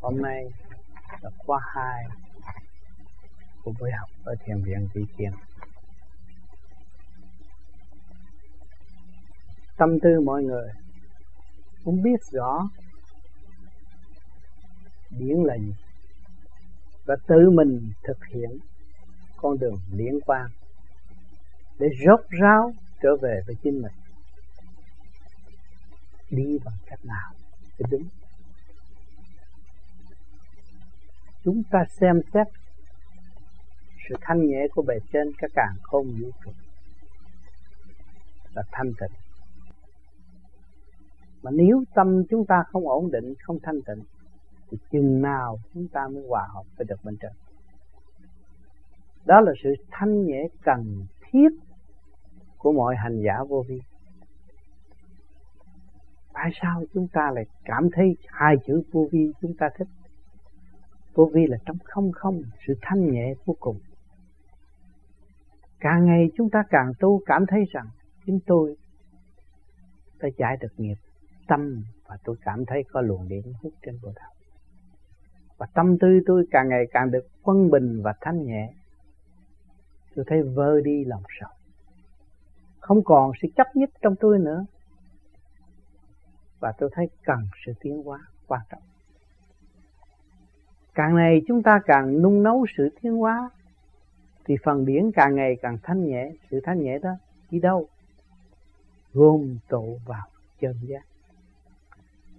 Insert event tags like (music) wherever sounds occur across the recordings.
hôm nay là khóa 2 của buổi học ở thiền viện Vĩ thiền tâm tư mọi người cũng biết rõ điển là gì và tự mình thực hiện con đường liên quan để rốt ráo trở về với chính mình. Đi bằng cách nào để đúng? Chúng ta xem xét sự thanh nhẹ của bề trên, các càng không vũ trụ là thanh tịnh. Mà nếu tâm chúng ta không ổn định, không thanh tịnh, thì chừng nào chúng ta mới hòa hợp với được bên trên? Đó là sự thanh nhẹ cần thiết của mọi hành giả vô vi. Tại sao chúng ta lại cảm thấy hai chữ vô vi chúng ta thích? Vô vi là trong không không, sự thanh nhẹ vô cùng. Càng ngày chúng ta càng tu cảm thấy rằng chính tôi đã giải được nghiệp tâm và tôi cảm thấy có luồng điện hút trên bộ đầu và tâm tư tôi càng ngày càng được quân bình và thanh nhẹ. Tôi thấy vơi đi lòng sợ. Không còn sự chấp nhất trong tôi nữa. Và tôi thấy cần sự tiến hóa quan trọng càng ngày chúng ta càng nung nấu sự tiến hóa, thì phần điển càng ngày càng thanh nhẹ, sự thanh nhẹ đó đi đâu? Gồm tụ vào chân giác.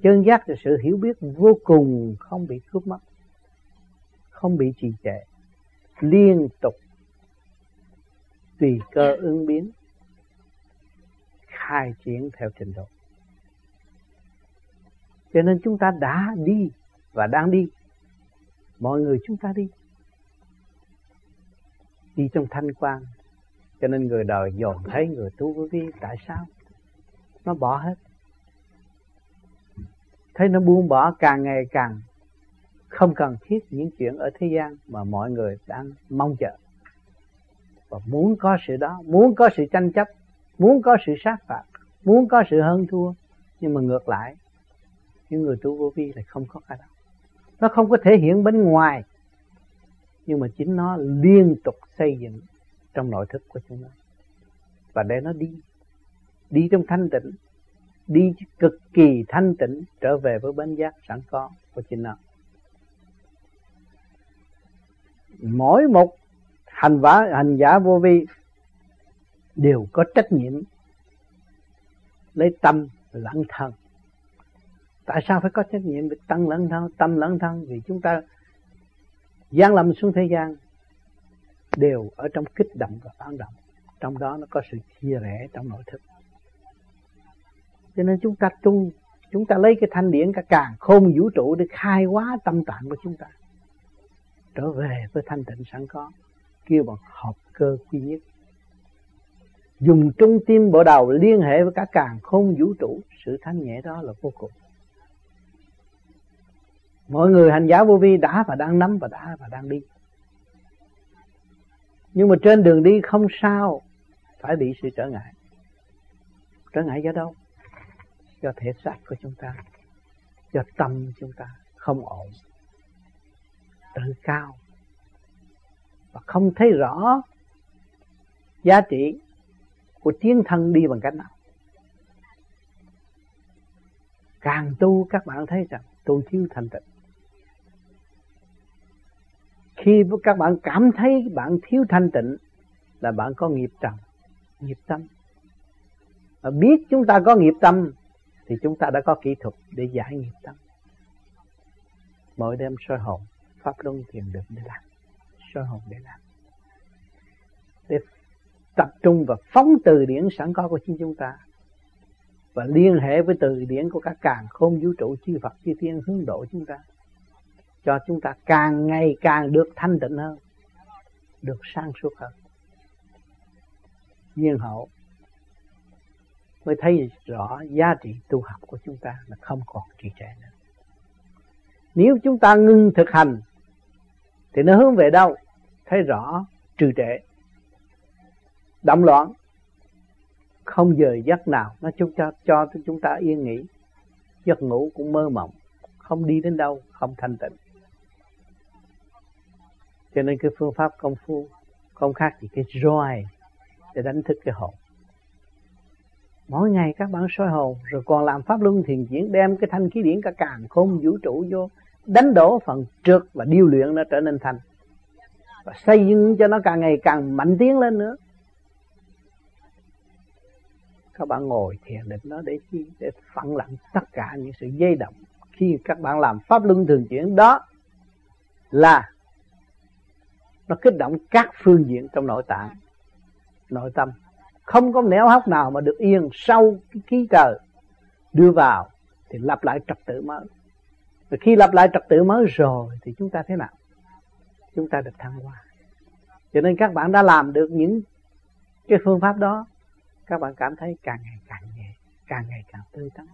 Chân giác là sự hiểu biết vô cùng, không bị cướp mất, không bị trì trệ, liên tục, tùy cơ ứng biến, khai triển theo trình độ. Cho nên chúng ta đã đi và đang đi mọi người chúng ta đi. Đi trong thanh quan. Cho nên người đời dồn thấy người tu vô vi, tại sao? Nó bỏ hết. Thấy nó buông bỏ càng ngày càng không cần thiết những chuyện ở thế gian mà mọi người đang mong chờ. Và muốn có sự đó, muốn có sự tranh chấp, muốn có sự sát phạt, muốn có sự hơn thua, nhưng mà ngược lại, những người tu vô vi lại không có cái đó nó không có thể hiện bên ngoài. Nhưng mà chính nó liên tục xây dựng trong nội thức của chúng nó. Và để nó đi đi trong thanh tịnh, đi cực kỳ thanh tịnh, trở về với bến giác sẵn có của chính nó. Mỗi một hành vả, hành giả vô vi đều có trách nhiệm lấy tâm lẫn thân tại sao phải có trách nhiệm về tăng lẫn thân tâm lẫn thân vì chúng ta gian lầm xuống thế gian đều ở trong kích động và phản động. Trong đó nó có sự chia rẽ trong nội thức. Cho nên chúng ta tu chúng ta lấy cái thanh điển cả càng khôn vũ trụ để khai hóa tâm tạng của chúng ta. Trở về với thanh tịnh sẵn có, kêu bằng hợp cơ quy nhất. Dùng trung tim bộ đầu liên hệ với cả càng khôn vũ trụ, sự thanh nhẹ đó là vô cùng mọi người hành giả vô vi đã và đang nắm và đã và đang đi. Nhưng mà trên đường đi không sao, phải bị sự trở ngại. Trở ngại do đâu? Do thể xác của chúng ta, do tâm chúng ta không ổn, tự cao, và không thấy rõ giá trị của tiến thân đi bằng cách nào. Càng tu các bạn thấy rằng tôi thiếu thành tịnh khi các bạn cảm thấy bạn thiếu thanh tịnh, là bạn có nghiệp trần nghiệp tâm. Và biết chúng ta có nghiệp tâm, thì chúng ta đã có kỹ thuật để giải nghiệp tâm. Mỗi đêm soi hồn, pháp luân thiền định để làm, soi hồn để làm. Để tập trung và phóng từ điển sẵn có của chính chúng ta, và liên hệ với từ điển của các càng không vũ trụ, chư Phật, chư Thiên hướng độ chúng ta cho chúng ta càng ngày càng được thanh tịnh hơn, được sang suốt hơn. Nhiên hậu mới thấy rõ giá trị tu học của chúng ta là không còn trì trệ nữa. Nếu chúng ta ngưng thực hành, thì nó hướng về đâu? Thấy rõ trừ trệ, động loạn, không giờ giấc nào, nó chúng cho cho chúng ta yên nghỉ, giấc ngủ cũng mơ mộng, không đi đến đâu, không thanh tịnh cho nên cái phương pháp công phu không khác gì cái roi để đánh thức cái hồn. Mỗi ngày các bạn soi hồn, rồi còn làm pháp luân thiền chuyển đem cái thanh khí điển cả càng không vũ trụ vô, đánh đổ phần trượt và điêu luyện nó trở nên thành. Và xây dựng cho nó càng ngày càng mạnh tiến lên nữa. Các bạn ngồi thiền định nó để chi? Để phẳng lặng tất cả những sự dây động. Khi các bạn làm pháp luân thường chuyển, đó là nó kích động các phương diện trong nội tạng, nội tâm. Không có nẻo hóc nào mà được yên sau cái khí trời đưa vào thì lặp lại trật tự mới. Và khi lặp lại trật tự mới rồi thì chúng ta thế nào? Chúng ta được thăng hoa. Cho nên các bạn đã làm được những cái phương pháp đó, các bạn cảm thấy càng ngày càng nhẹ, càng ngày càng tươi tắn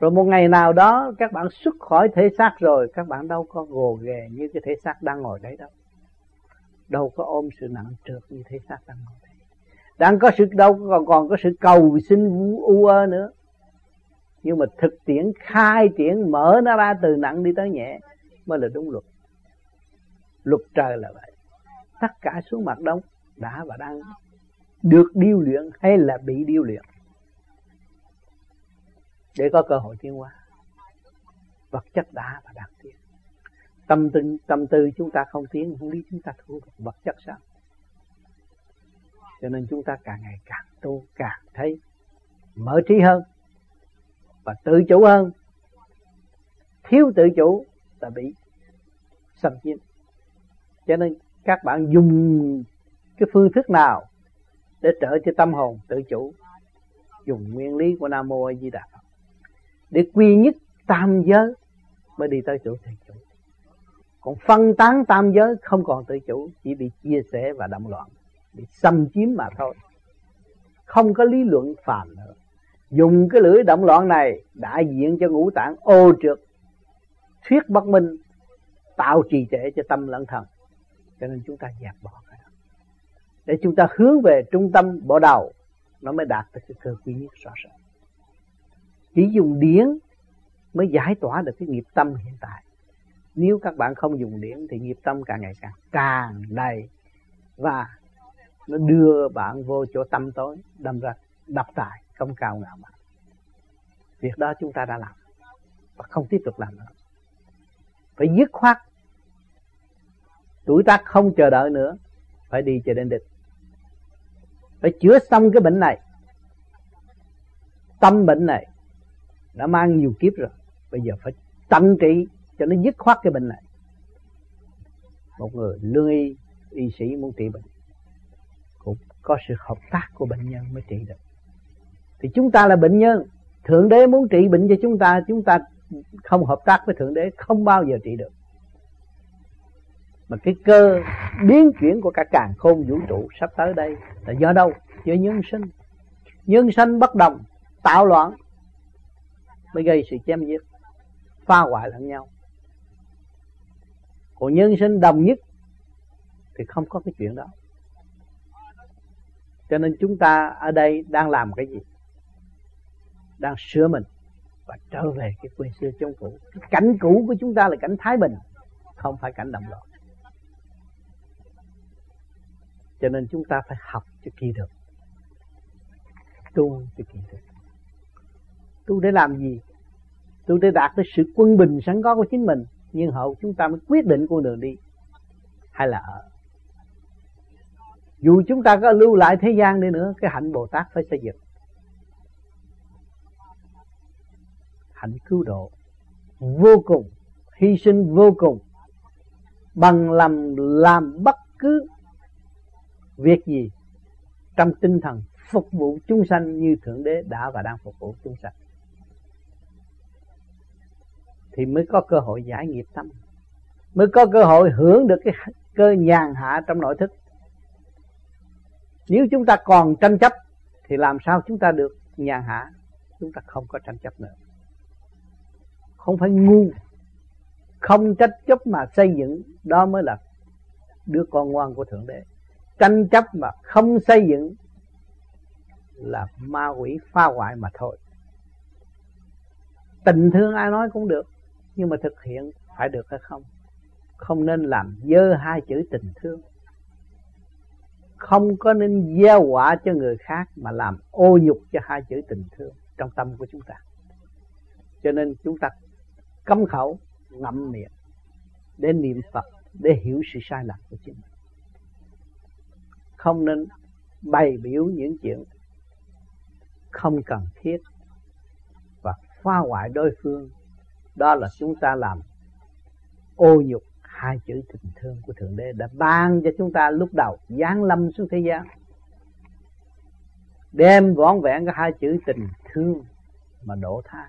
rồi một ngày nào đó, các bạn xuất khỏi thể xác rồi, các bạn đâu có gồ ghề như cái thể xác đang ngồi đấy đâu. Đâu có ôm sự nặng trược như thể xác đang ngồi đấy. Đang có sự, đâu còn còn có sự cầu xin u ơ nữa. Nhưng mà thực tiễn, khai triển, mở nó ra từ nặng đi tới nhẹ mới là đúng luật. Luật trời là vậy. Tất cả xuống mặt đông đã và đang được điêu luyện hay là bị điêu luyện để có cơ hội tiến hóa. Vật chất đã và đang tiến. Tâm tư tâm tư chúng ta không tiến, không lý chúng ta thua được vật chất sao? Cho nên chúng ta càng ngày càng tu, càng thấy mở trí hơn và tự chủ hơn. Thiếu tự chủ là bị xâm chiếm. Cho nên các bạn dùng cái phương thức nào để trở cho tâm hồn tự chủ? Dùng nguyên lý của nam mô a di đà để quy nhất tam giới mới đi tới chỗ thầy chủ. Còn phân tán tam giới không còn tự chủ chỉ bị chia sẻ và động loạn, bị xâm chiếm mà thôi. Không có lý luận phàm nữa. Dùng cái lưỡi động loạn này đại diện cho ngũ tạng ô trượt, thuyết bất minh, tạo trì trệ cho tâm lẫn thần. Cho nên chúng ta dẹp bỏ cái đó. Để chúng ta hướng về trung tâm bộ đầu, nó mới đạt được cái cơ quy nhất rõ ràng chỉ dùng điển mới giải tỏa được cái nghiệp tâm hiện tại. Nếu các bạn không dùng điển thì nghiệp tâm càng ngày càng càng đầy. Và nó đưa bạn vô chỗ tâm tối, đâm ra độc tài công cao ngạo mạn. Việc đó chúng ta đã làm và không tiếp tục làm nữa. Phải dứt khoát. Tuổi tác không chờ đợi nữa, phải đi cho đến địch phải chữa xong cái bệnh này, tâm bệnh này đã mang nhiều kiếp rồi, bây giờ phải tận trị cho nó dứt khoát cái bệnh này. Một người lương y y sĩ muốn trị bệnh, cũng có sự hợp tác của bệnh nhân mới trị được. Thì chúng ta là bệnh nhân, thượng đế muốn trị bệnh cho chúng ta chúng ta không hợp tác với thượng đế, không bao giờ trị được. Mà cái cơ biến chuyển của cả càng khôn vũ trụ sắp tới đây là do đâu? Do nhân sinh. Nhân sinh bất đồng, tạo loạn mới gây sự chém giết, phá hoại lẫn nhau. Còn nhân sinh đồng nhất thì không có cái chuyện đó. Cho nên chúng ta ở đây đang làm cái gì? Đang sửa mình và trở về cái quê xưa trong cũ. Cái cảnh cũ của chúng ta là cảnh thái bình, không phải cảnh động loạn. Cho nên chúng ta phải học cho kỳ được, tu cho kỳ được. Tu để làm gì? Tôi để đạt tới sự quân bình sẵn có của chính mình, nhưng hậu chúng ta mới quyết định con đường đi. Hay là ở. Dù chúng ta có lưu lại thế gian đi nữa, cái hạnh bồ tát phải xây dựng. Hạnh cứu độ. Vô cùng. Hy sinh vô cùng. Bằng làm làm bất cứ việc gì trong tinh thần phục vụ chúng sanh như thượng đế đã và đang phục vụ chúng sanh thì mới có cơ hội giải nghiệp tâm, mới có cơ hội hưởng được cái cơ nhàn hạ trong nội thức. Nếu chúng ta còn tranh chấp thì làm sao chúng ta được nhàn hạ? Chúng ta không có tranh chấp nữa. Không phải ngu, không trách chấp mà xây dựng, đó mới là đứa con ngoan của thượng đế. Tranh chấp mà không xây dựng là ma quỷ phá hoại mà thôi. Tình thương ai nói cũng được nhưng mà thực hiện phải được hay không? Không nên làm dơ hai chữ tình thương. Không có nên gieo quả cho người khác mà làm ô nhục cho hai chữ tình thương trong tâm của chúng ta. Cho nên chúng ta cấm khẩu, ngậm miệng để niệm Phật, để hiểu sự sai lầm của chính mình. Không nên bày biểu những chuyện không cần thiết và phá hoại đối phương đó là chúng ta làm ô nhục hai chữ tình thương của thượng đế đã ban cho chúng ta lúc đầu giáng lâm xuống thế gian. Đem vón vẹn cái hai chữ tình thương mà đổ tha.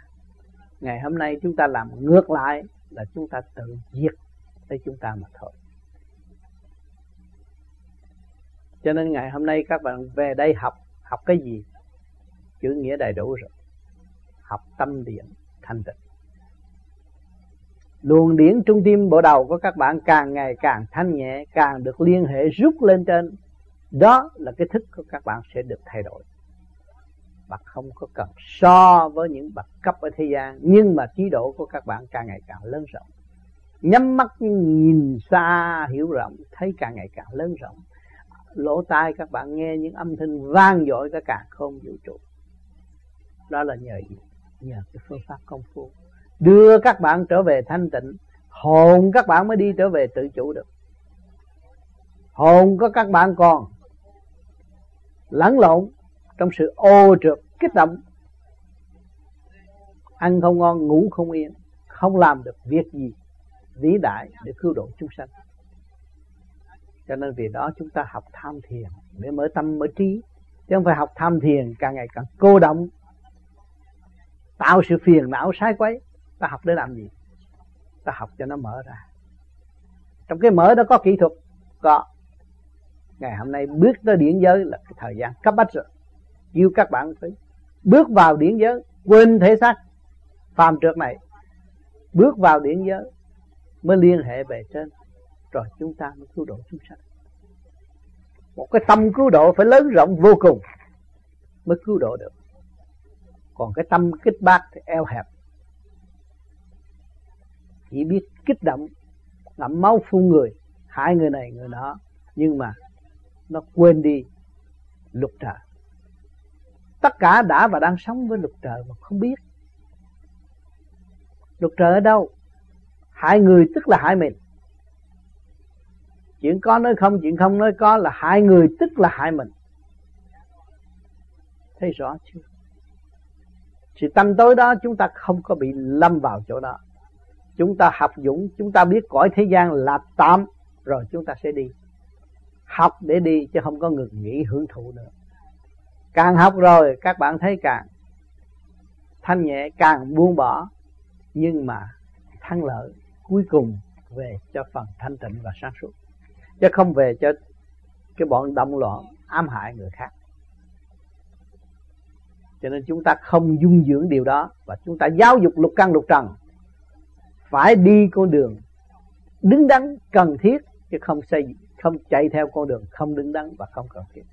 Ngày hôm nay chúng ta làm ngược lại là chúng ta tự diệt tới chúng ta mà thôi. Cho nên ngày hôm nay các bạn về đây học học cái gì? Chữ nghĩa đầy đủ rồi. Học tâm điện thanh tịnh luồng điển trung tim bộ đầu của các bạn càng ngày càng thanh nhẹ, càng được liên hệ rút lên trên. Đó là cái thức của các bạn sẽ được thay đổi. Bạn không có cần so với những bậc cấp ở thế gian, nhưng mà trí độ của các bạn càng ngày càng lớn rộng. Nhắm mắt nhìn xa hiểu rộng, thấy càng ngày càng lớn rộng. Lỗ tai các bạn nghe những âm thanh vang dội cả cả không vũ trụ. Đó là nhờ gì? Nhờ cái phương pháp công phu đưa các bạn trở về thanh tịnh, hồn các bạn mới đi trở về tự chủ được. Hồn của các bạn còn lẫn lộn trong sự ô trượt, kích động. Ăn không ngon, ngủ không yên, không làm được việc gì, vĩ đại để cứu độ chúng sanh. Cho nên vì đó chúng ta học tham thiền, để mở tâm, mở trí. Chứ không phải học tham thiền, càng ngày càng cô động, tạo sự phiền não, sai quấy ta học để làm gì? Ta học cho nó mở ra. Trong cái mở đó có kỹ thuật. Có. Ngày hôm nay bước tới điển giới là cái thời gian cấp bách rồi. Yêu các bạn phải bước vào điển giới, quên thể xác. Phàm trượt này, bước vào điển giới mới liên hệ về trên. Rồi chúng ta mới cứu độ chúng sanh. Một cái tâm cứu độ phải lớn rộng vô cùng mới cứu độ được. Còn cái tâm kích bác thì eo hẹp chỉ biết kích động ngậm máu phun người. Hại người này, người đó, nhưng mà nó quên đi lục trời. Tất cả đã và đang sống với lục trời mà không biết. Lục trời ở đâu? Hại người, tức là hại mình. Chuyện có nói không, chuyện không nói có là hại người, tức là hại mình. Thấy rõ chưa? Sự tâm tối đó chúng ta không có bị lâm vào chỗ đó chúng ta học dũng, chúng ta biết cõi thế gian là tạm rồi chúng ta sẽ đi. Học để đi chứ không có ngừng nghỉ hưởng thụ nữa. Càng học rồi, các bạn thấy càng thanh nhẹ, càng buông bỏ. Nhưng mà thắng lợi cuối cùng về cho phần thanh tịnh và sáng suốt. Chứ không về cho cái bọn động loạn, ám hại người khác. Cho nên chúng ta không dung dưỡng điều đó và chúng ta giáo dục lục căn lục trần phải đi con đường đứng đắn cần thiết, chứ không xây, không chạy theo con đường không đứng đắn và không cần thiết.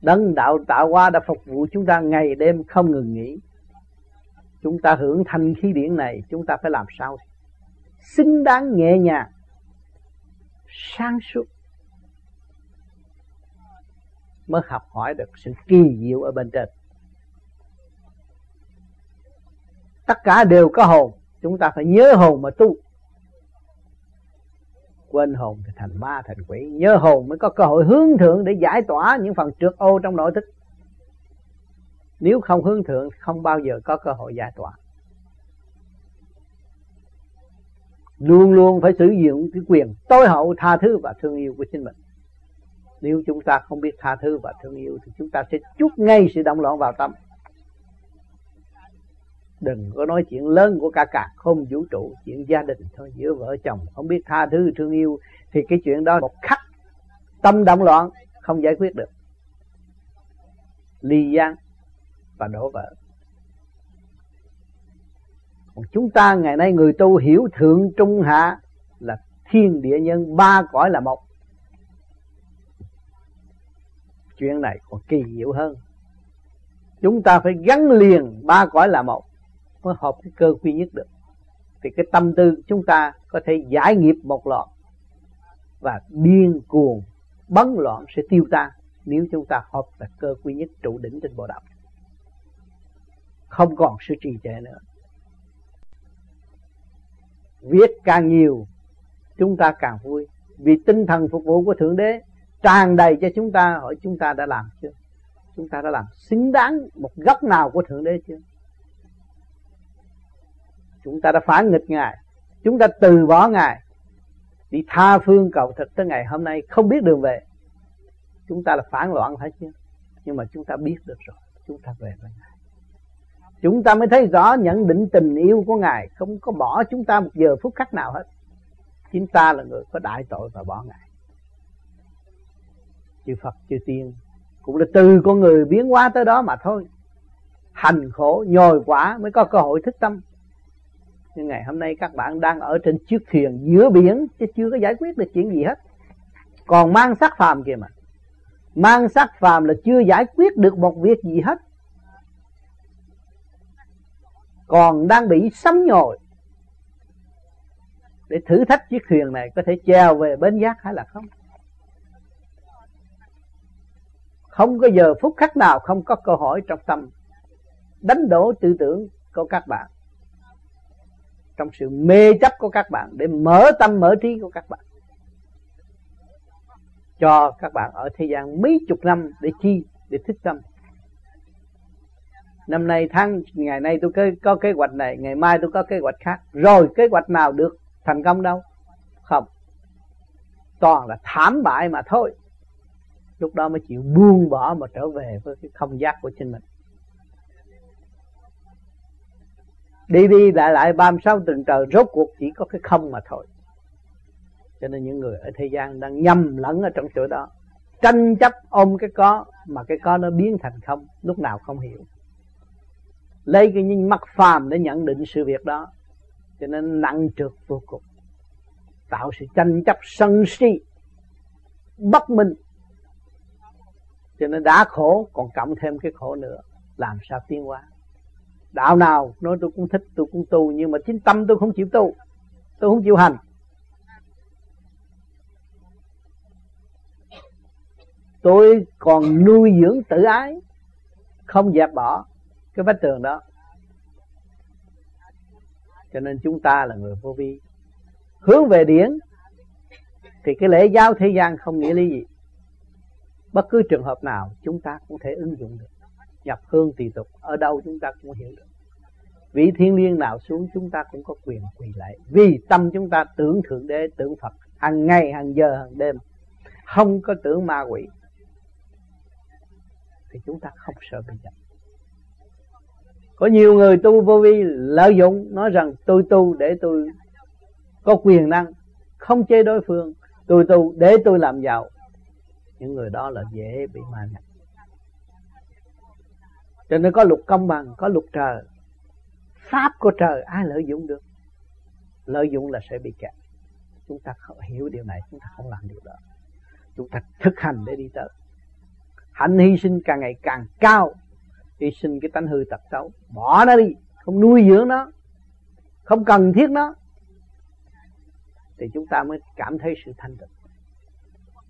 Đấng đạo tạo hóa đã phục vụ chúng ta ngày đêm không ngừng nghỉ. Chúng ta hưởng thanh khí điển này, chúng ta phải làm sao? Xứng đáng nhẹ nhàng, sáng suốt, mới học hỏi được sự kỳ diệu ở bên trên. Tất cả đều có hồn. Chúng ta phải nhớ hồn mà tu. Quên hồn thì thành ma, thành quỷ. Nhớ hồn mới có cơ hội hướng thượng để giải tỏa những phần trượt ô trong nội thức. Nếu không hướng thượng, không bao giờ có cơ hội giải tỏa. Luôn luôn phải sử dụng cái quyền tối hậu tha thứ và thương yêu của chính mình. Nếu chúng ta không biết tha thứ và thương yêu, thì chúng ta sẽ chút ngay sự động loạn vào tâm đừng có nói chuyện lớn của cả cả, không vũ trụ, chuyện gia đình thôi, giữa vợ chồng. Không biết tha thứ, thương yêu, thì cái chuyện đó một khắc tâm động loạn, không giải quyết được. Ly gian và đổ vỡ còn chúng ta ngày nay người tu hiểu thượng trung hạ là thiên địa nhân, ba cõi là một. Chuyện này còn kỳ diệu hơn. Chúng ta phải gắn liền, ba cõi là một mới hợp cái cơ quy nhất được thì cái tâm tư chúng ta có thể giải nghiệp một loạt và điên cuồng, bấn loạn sẽ tiêu tan nếu chúng ta hợp là cơ quy nhất trụ đỉnh trên bộ đạo. Không còn sự trì trệ nữa. Viết càng nhiều, chúng ta càng vui. Vì tinh thần phục vụ của thượng đế tràn đầy cho chúng ta, hỏi chúng ta đã làm chưa? Chúng ta đã làm xứng đáng một góc nào của thượng đế chưa? Chúng ta đã phản nghịch ngài. Chúng ta từ bỏ ngài. Đi tha phương cầu thực tới ngày hôm nay không biết đường về. Chúng ta là phản loạn phải chưa nhưng mà chúng ta biết được rồi. Chúng ta về với ngài. Chúng ta mới thấy rõ nhận định tình yêu của ngài. Không có bỏ chúng ta một giờ phút khắc nào hết. Chính ta là người có đại tội và bỏ ngài. Chư Phật, chư Tiên, cũng là từ con người biến hóa tới đó mà thôi. Hành khổ, nhồi quả mới có cơ hội thức tâm nhưng ngày hôm nay các bạn đang ở trên chiếc thuyền giữa biển, chứ chưa có giải quyết được chuyện gì hết. Còn mang sắc phàm kìa mà. Mang sắc phàm là chưa giải quyết được một việc gì hết. Còn đang bị sấm nhồi. Để thử thách chiếc thuyền này có thể treo về bến giác hay là không? Không có giờ phút khắc nào không có câu hỏi trong tâm đánh đổ tư tưởng của các bạn trong sự mê chấp của các bạn để mở tâm mở trí của các bạn. Cho các bạn ở thế gian mấy chục năm để chi để thức tâm. Năm nay tháng ngày nay tôi có, có kế hoạch này ngày mai tôi có kế hoạch khác. Rồi kế hoạch nào được? Thành công đâu? Không. Toàn là thảm bại mà thôi. Lúc đó mới chịu buông bỏ mà trở về với cái không giác của chính mình. Đi đi lại lại 36 tuần trời, rốt cuộc chỉ có cái không mà thôi. Cho nên những người ở thế gian đang nhầm lẫn ở trong chỗ đó. Tranh chấp ôm cái có mà cái có nó biến thành không, lúc nào không hiểu. Lấy cái nhìn mắt phàm để nhận định sự việc đó. Cho nên nặng trượt vô cùng. Tạo sự tranh chấp sân si, bất minh. Cho nên đã khổ, còn cộng thêm cái khổ nữa. Làm sao tiến hóa? Đạo nào, nói tôi cũng thích, tôi cũng tu, nhưng mà chính tâm tôi không chịu tu. Tôi không chịu hành. Tôi còn nuôi dưỡng tự ái, không dẹp bỏ cái vách tường đó. Cho nên chúng ta là người vô vi. Hướng về điển, thì cái lễ giáo thế gian không nghĩa lý gì. Bất cứ trường hợp nào, chúng ta cũng thể ứng dụng được nhập hương tùy tục, ở đâu chúng ta cũng hiểu được. Vị thiên liêng nào xuống chúng ta cũng có quyền quỳ lại vì tâm chúng ta tưởng thượng đế, tưởng phật, hàng ngày, hàng giờ, hàng đêm, không có tưởng ma quỷ, thì chúng ta không sợ bị nhập có nhiều người tu vô vi lợi dụng, nói rằng, tôi tu để tôi có quyền năng, không chê đối phương. Tôi tu để tôi làm giàu. Những người đó là dễ bị ma nhập cho nên có luật công bằng, có luật trời. Pháp của trời ai lợi dụng được? Lợi dụng là sẽ bị kẹt. Chúng ta không hiểu điều này, chúng ta không làm điều đó. Chúng ta thực hành để đi tới. Hạnh hy sinh càng ngày càng cao, hy sinh cái tánh hư tật xấu. Bỏ nó đi, không nuôi dưỡng nó, không cần thiết nó. Thì chúng ta mới cảm thấy sự thanh tịnh.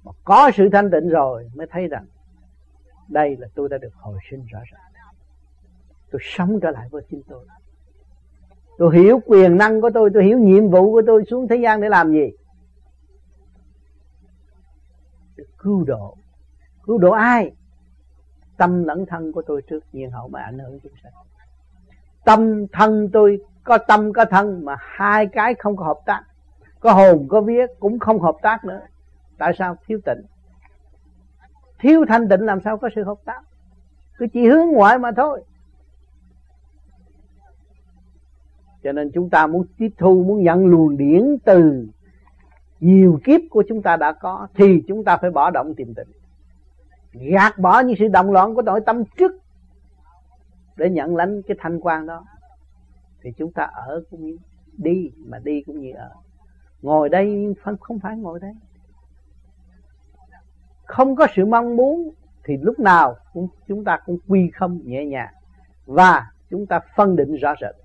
Mà có sự thanh tịnh rồi mới thấy rằng đây là tôi đã được hồi sinh rõ ràng tôi sống trở lại với chính tôi tôi hiểu quyền năng của tôi tôi hiểu nhiệm vụ của tôi xuống thế gian để làm gì? Để cứu độ. Cứu độ ai? Tâm lẫn thân của tôi trước nhiên hậu mà ảnh hưởng chúng sanh. Tâm thân tôi có tâm có thân mà hai cái không có hợp tác. Có hồn, có vía cũng không hợp tác nữa. Tại sao? Thiếu tịnh. Thiếu thanh tịnh làm sao có sự hợp tác? Cứ chỉ hướng ngoại mà thôi. Cho nên chúng ta muốn tiếp thu, muốn nhận luồng điển từ nhiều kiếp của chúng ta đã có, thì chúng ta phải bỏ động tìm tịnh. Gạt bỏ những sự động loạn của nội tâm trước để nhận lãnh cái thanh quan đó. Thì chúng ta ở cũng như đi, mà đi cũng như ở. Ngồi đây không phải ngồi đây. Không có sự mong muốn thì lúc nào cũng, chúng ta cũng quy không nhẹ nhàng. Và chúng ta phân định rõ rệt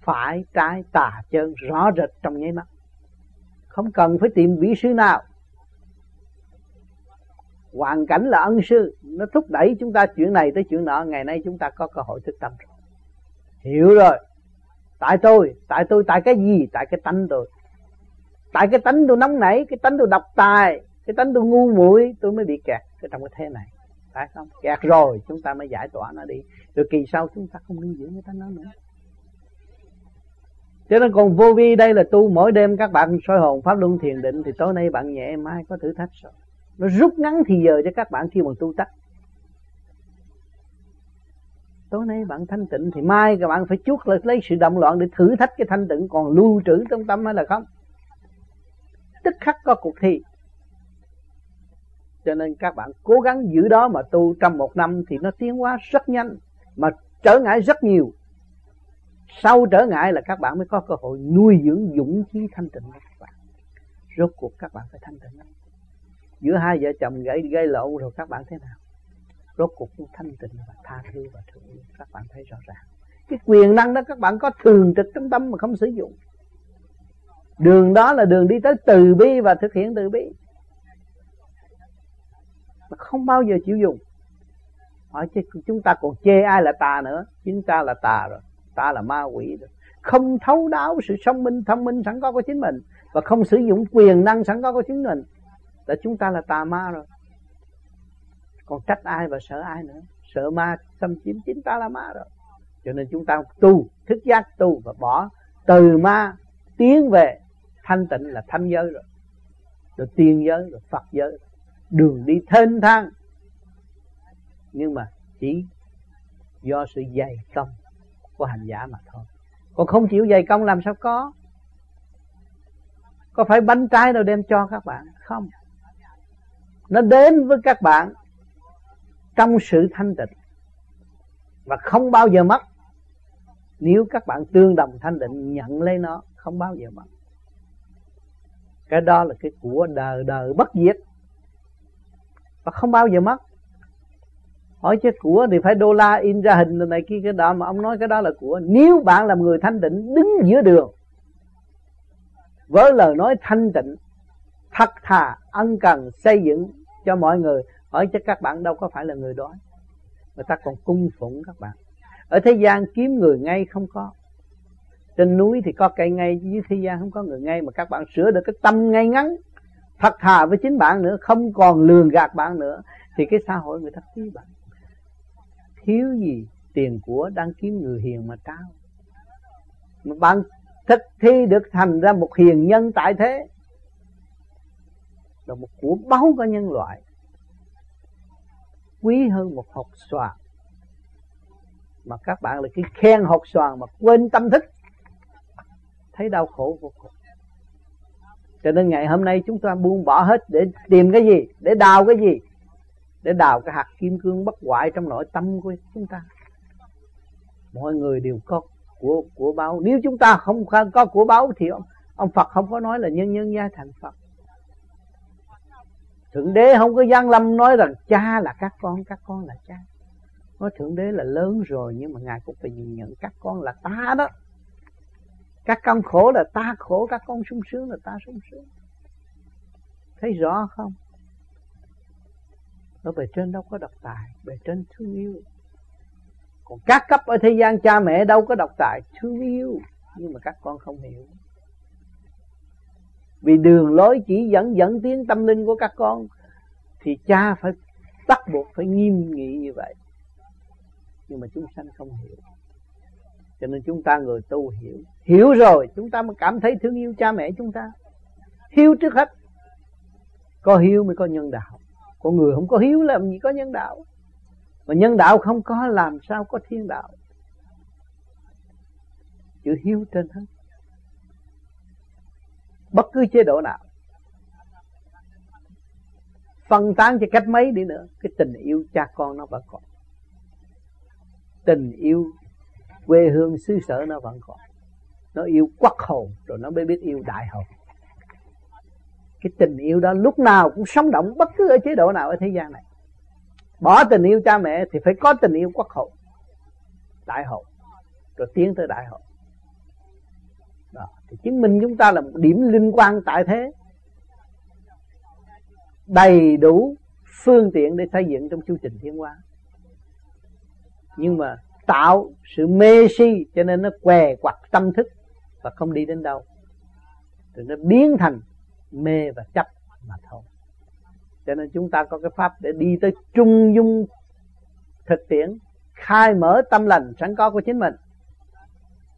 phải trái tà chân rõ rệt trong nháy mắt. Không cần phải tìm vị sư nào. Hoàn cảnh là ân sư, nó thúc đẩy chúng ta chuyện này tới chuyện nọ, ngày nay chúng ta có cơ hội thức tâm rồi. Hiểu rồi. Tại tôi tại tôi, tại cái gì? Tại cái tánh tôi. Tại cái tánh tôi nóng nảy, cái tánh tôi độc tài, cái tánh tôi ngu muội, tôi mới bị kẹt cái trong cái thế này. Phải không? Kẹt rồi, chúng ta mới giải tỏa nó đi. Rồi kỳ sau chúng ta không lưu giữ cái tánh nó nữa cho nên còn vô vi đây là tu mỗi đêm các bạn soi hồn pháp luân thiền định thì tối nay bạn nhẹ mai có thử thách rồi. Nó rút ngắn thì giờ cho các bạn khi mà tu tắt tối nay bạn thanh tịnh thì mai các bạn phải chuốt lấy, lấy sự động loạn để thử thách cái thanh tịnh. Còn lưu trữ trong tâm hay là không? Tức khắc có cuộc thi. Cho nên các bạn cố gắng giữ đó mà tu trong một năm thì nó tiến hóa rất nhanh mà trở ngại rất nhiều sau trở ngại là các bạn mới có cơ hội nuôi dưỡng dũng khí thanh tịnh của các bạn. Rốt cuộc các bạn phải thanh tịnh giữa hai vợ chồng gây gây lộn rồi các bạn thế nào? Rốt cuộc cũng thanh tịnh và tha thứ và thương yêu các bạn thấy rõ ràng. Cái quyền năng đó các bạn có thường trực trong tâm mà không sử dụng. Đường đó là đường đi tới từ bi và thực hiện từ bi. Mà không bao giờ chịu dùng. Hỏi chứ, chúng ta còn chê ai là tà nữa? Chúng ta là tà rồi ta là ma quỷ rồi không thấu đáo sự thông minh thông minh sẵn có của chính mình và không sử dụng quyền năng sẵn có của chính mình là chúng ta là tà ma rồi. Còn trách ai và sợ ai nữa? Sợ ma xâm chiếm chính ta là ma rồi. Cho nên chúng ta tu, thức giác tu và bỏ từ ma tiến về thanh tịnh là thanh giới rồi. Rồi tiên giới, rồi phật giới. Đường đi thênh thang. Nhưng mà chỉ do sự dày công của hành giả mà thôi. Còn không chịu dày công làm sao có? Có phải bánh trái đâu đem cho các bạn? Không. Nó đến với các bạn trong sự thanh tịnh. Và không bao giờ mất. Nếu các bạn tương đồng thanh định nhận lấy nó, không bao giờ mất. Cái đó là cái của đời đời bất diệt. Và không bao giờ mất hỏi chứ của thì phải đô la in ra hình này kia cái đó, mà ông nói cái đó là của. Nếu bạn là người thanh tịnh, đứng giữa đường với lời nói thanh tịnh, thật thà, ân cần xây dựng cho mọi người, hỏi chứ các bạn đâu có phải là người đói người ta còn cung phụng các bạn. Ở thế gian kiếm người ngay không có. Trên núi thì có cây ngay, dưới thế gian không có người ngay, mà các bạn sửa được cái tâm ngay ngắn. Thật thà với chính bạn nữa, không còn lường gạt bạn nữa, thì cái xã hội người ta quý bạn thiếu gì tiền của đang kiếm người hiền mà trao. Mà bạn thực thi được thành ra một hiền nhân tại thế, là một của báu của nhân loại, quý hơn một hột xoàn. Mà các bạn là cái khen hột xoàn mà quên tâm thức, thấy đau khổ vô cùng. Cho nên ngày hôm nay chúng ta buông bỏ hết để tìm cái gì, để đào cái gì để đào cái hạt kim cương bất hoại trong nội tâm của chúng ta. Mọi người đều có của của báo. Nếu chúng ta không có của báo thì ông, ông Phật không có nói là nhân nhân gia thành Phật. Thượng đế không có gian lâm nói rằng cha là các con các con là cha. Nói thượng đế là lớn rồi nhưng mà ngài cũng phải nhìn nhận các con là ta đó. Các con khổ là ta khổ các con sung sướng là ta sung sướng. Thấy rõ không? Nó bề trên đâu có độc tài, bề trên thương yêu. Còn các cấp ở thế gian cha mẹ đâu có độc tài, thương yêu. Nhưng mà các con không hiểu. Vì đường lối chỉ dẫn dẫn tiến tâm linh của các con, thì cha phải bắt buộc phải nghiêm nghị như vậy. Nhưng mà chúng sanh không hiểu. Cho nên chúng ta người tu hiểu. Hiểu rồi, chúng ta mới cảm thấy thương yêu cha mẹ chúng ta. Hiếu trước hết. Có hiếu mới có nhân đạo con người không có hiếu làm gì có nhân đạo. Mà nhân đạo không có, làm sao có thiên đạo? Chữ hiếu trên hết. Bất cứ chế độ nào. Phân tán cho cách mấy đi nữa, cái tình yêu cha con nó vẫn còn. Tình yêu quê hương xứ sở nó vẫn còn. Nó yêu quốc hồn, rồi nó mới biết yêu đại hồn cái tình yêu đó lúc nào cũng sống động bất cứ ở chế độ nào ở thế gian này. Bỏ tình yêu cha mẹ thì phải có tình yêu quốc hậu, đại hậu, rồi tiến tới đại hậu. Đó. thì chứng minh chúng ta là một điểm liên quan tại thế. Đầy đủ phương tiện để xây dựng trong chu trình thiên hóa. Nhưng mà tạo sự mê si cho nên nó què quặt tâm thức và không đi đến đâu. Thì nó biến thành mê và chấp mà thôi. Cho nên chúng ta có cái pháp để đi tới trung dung, thực tiễn, khai mở tâm lành sẵn có của chính mình.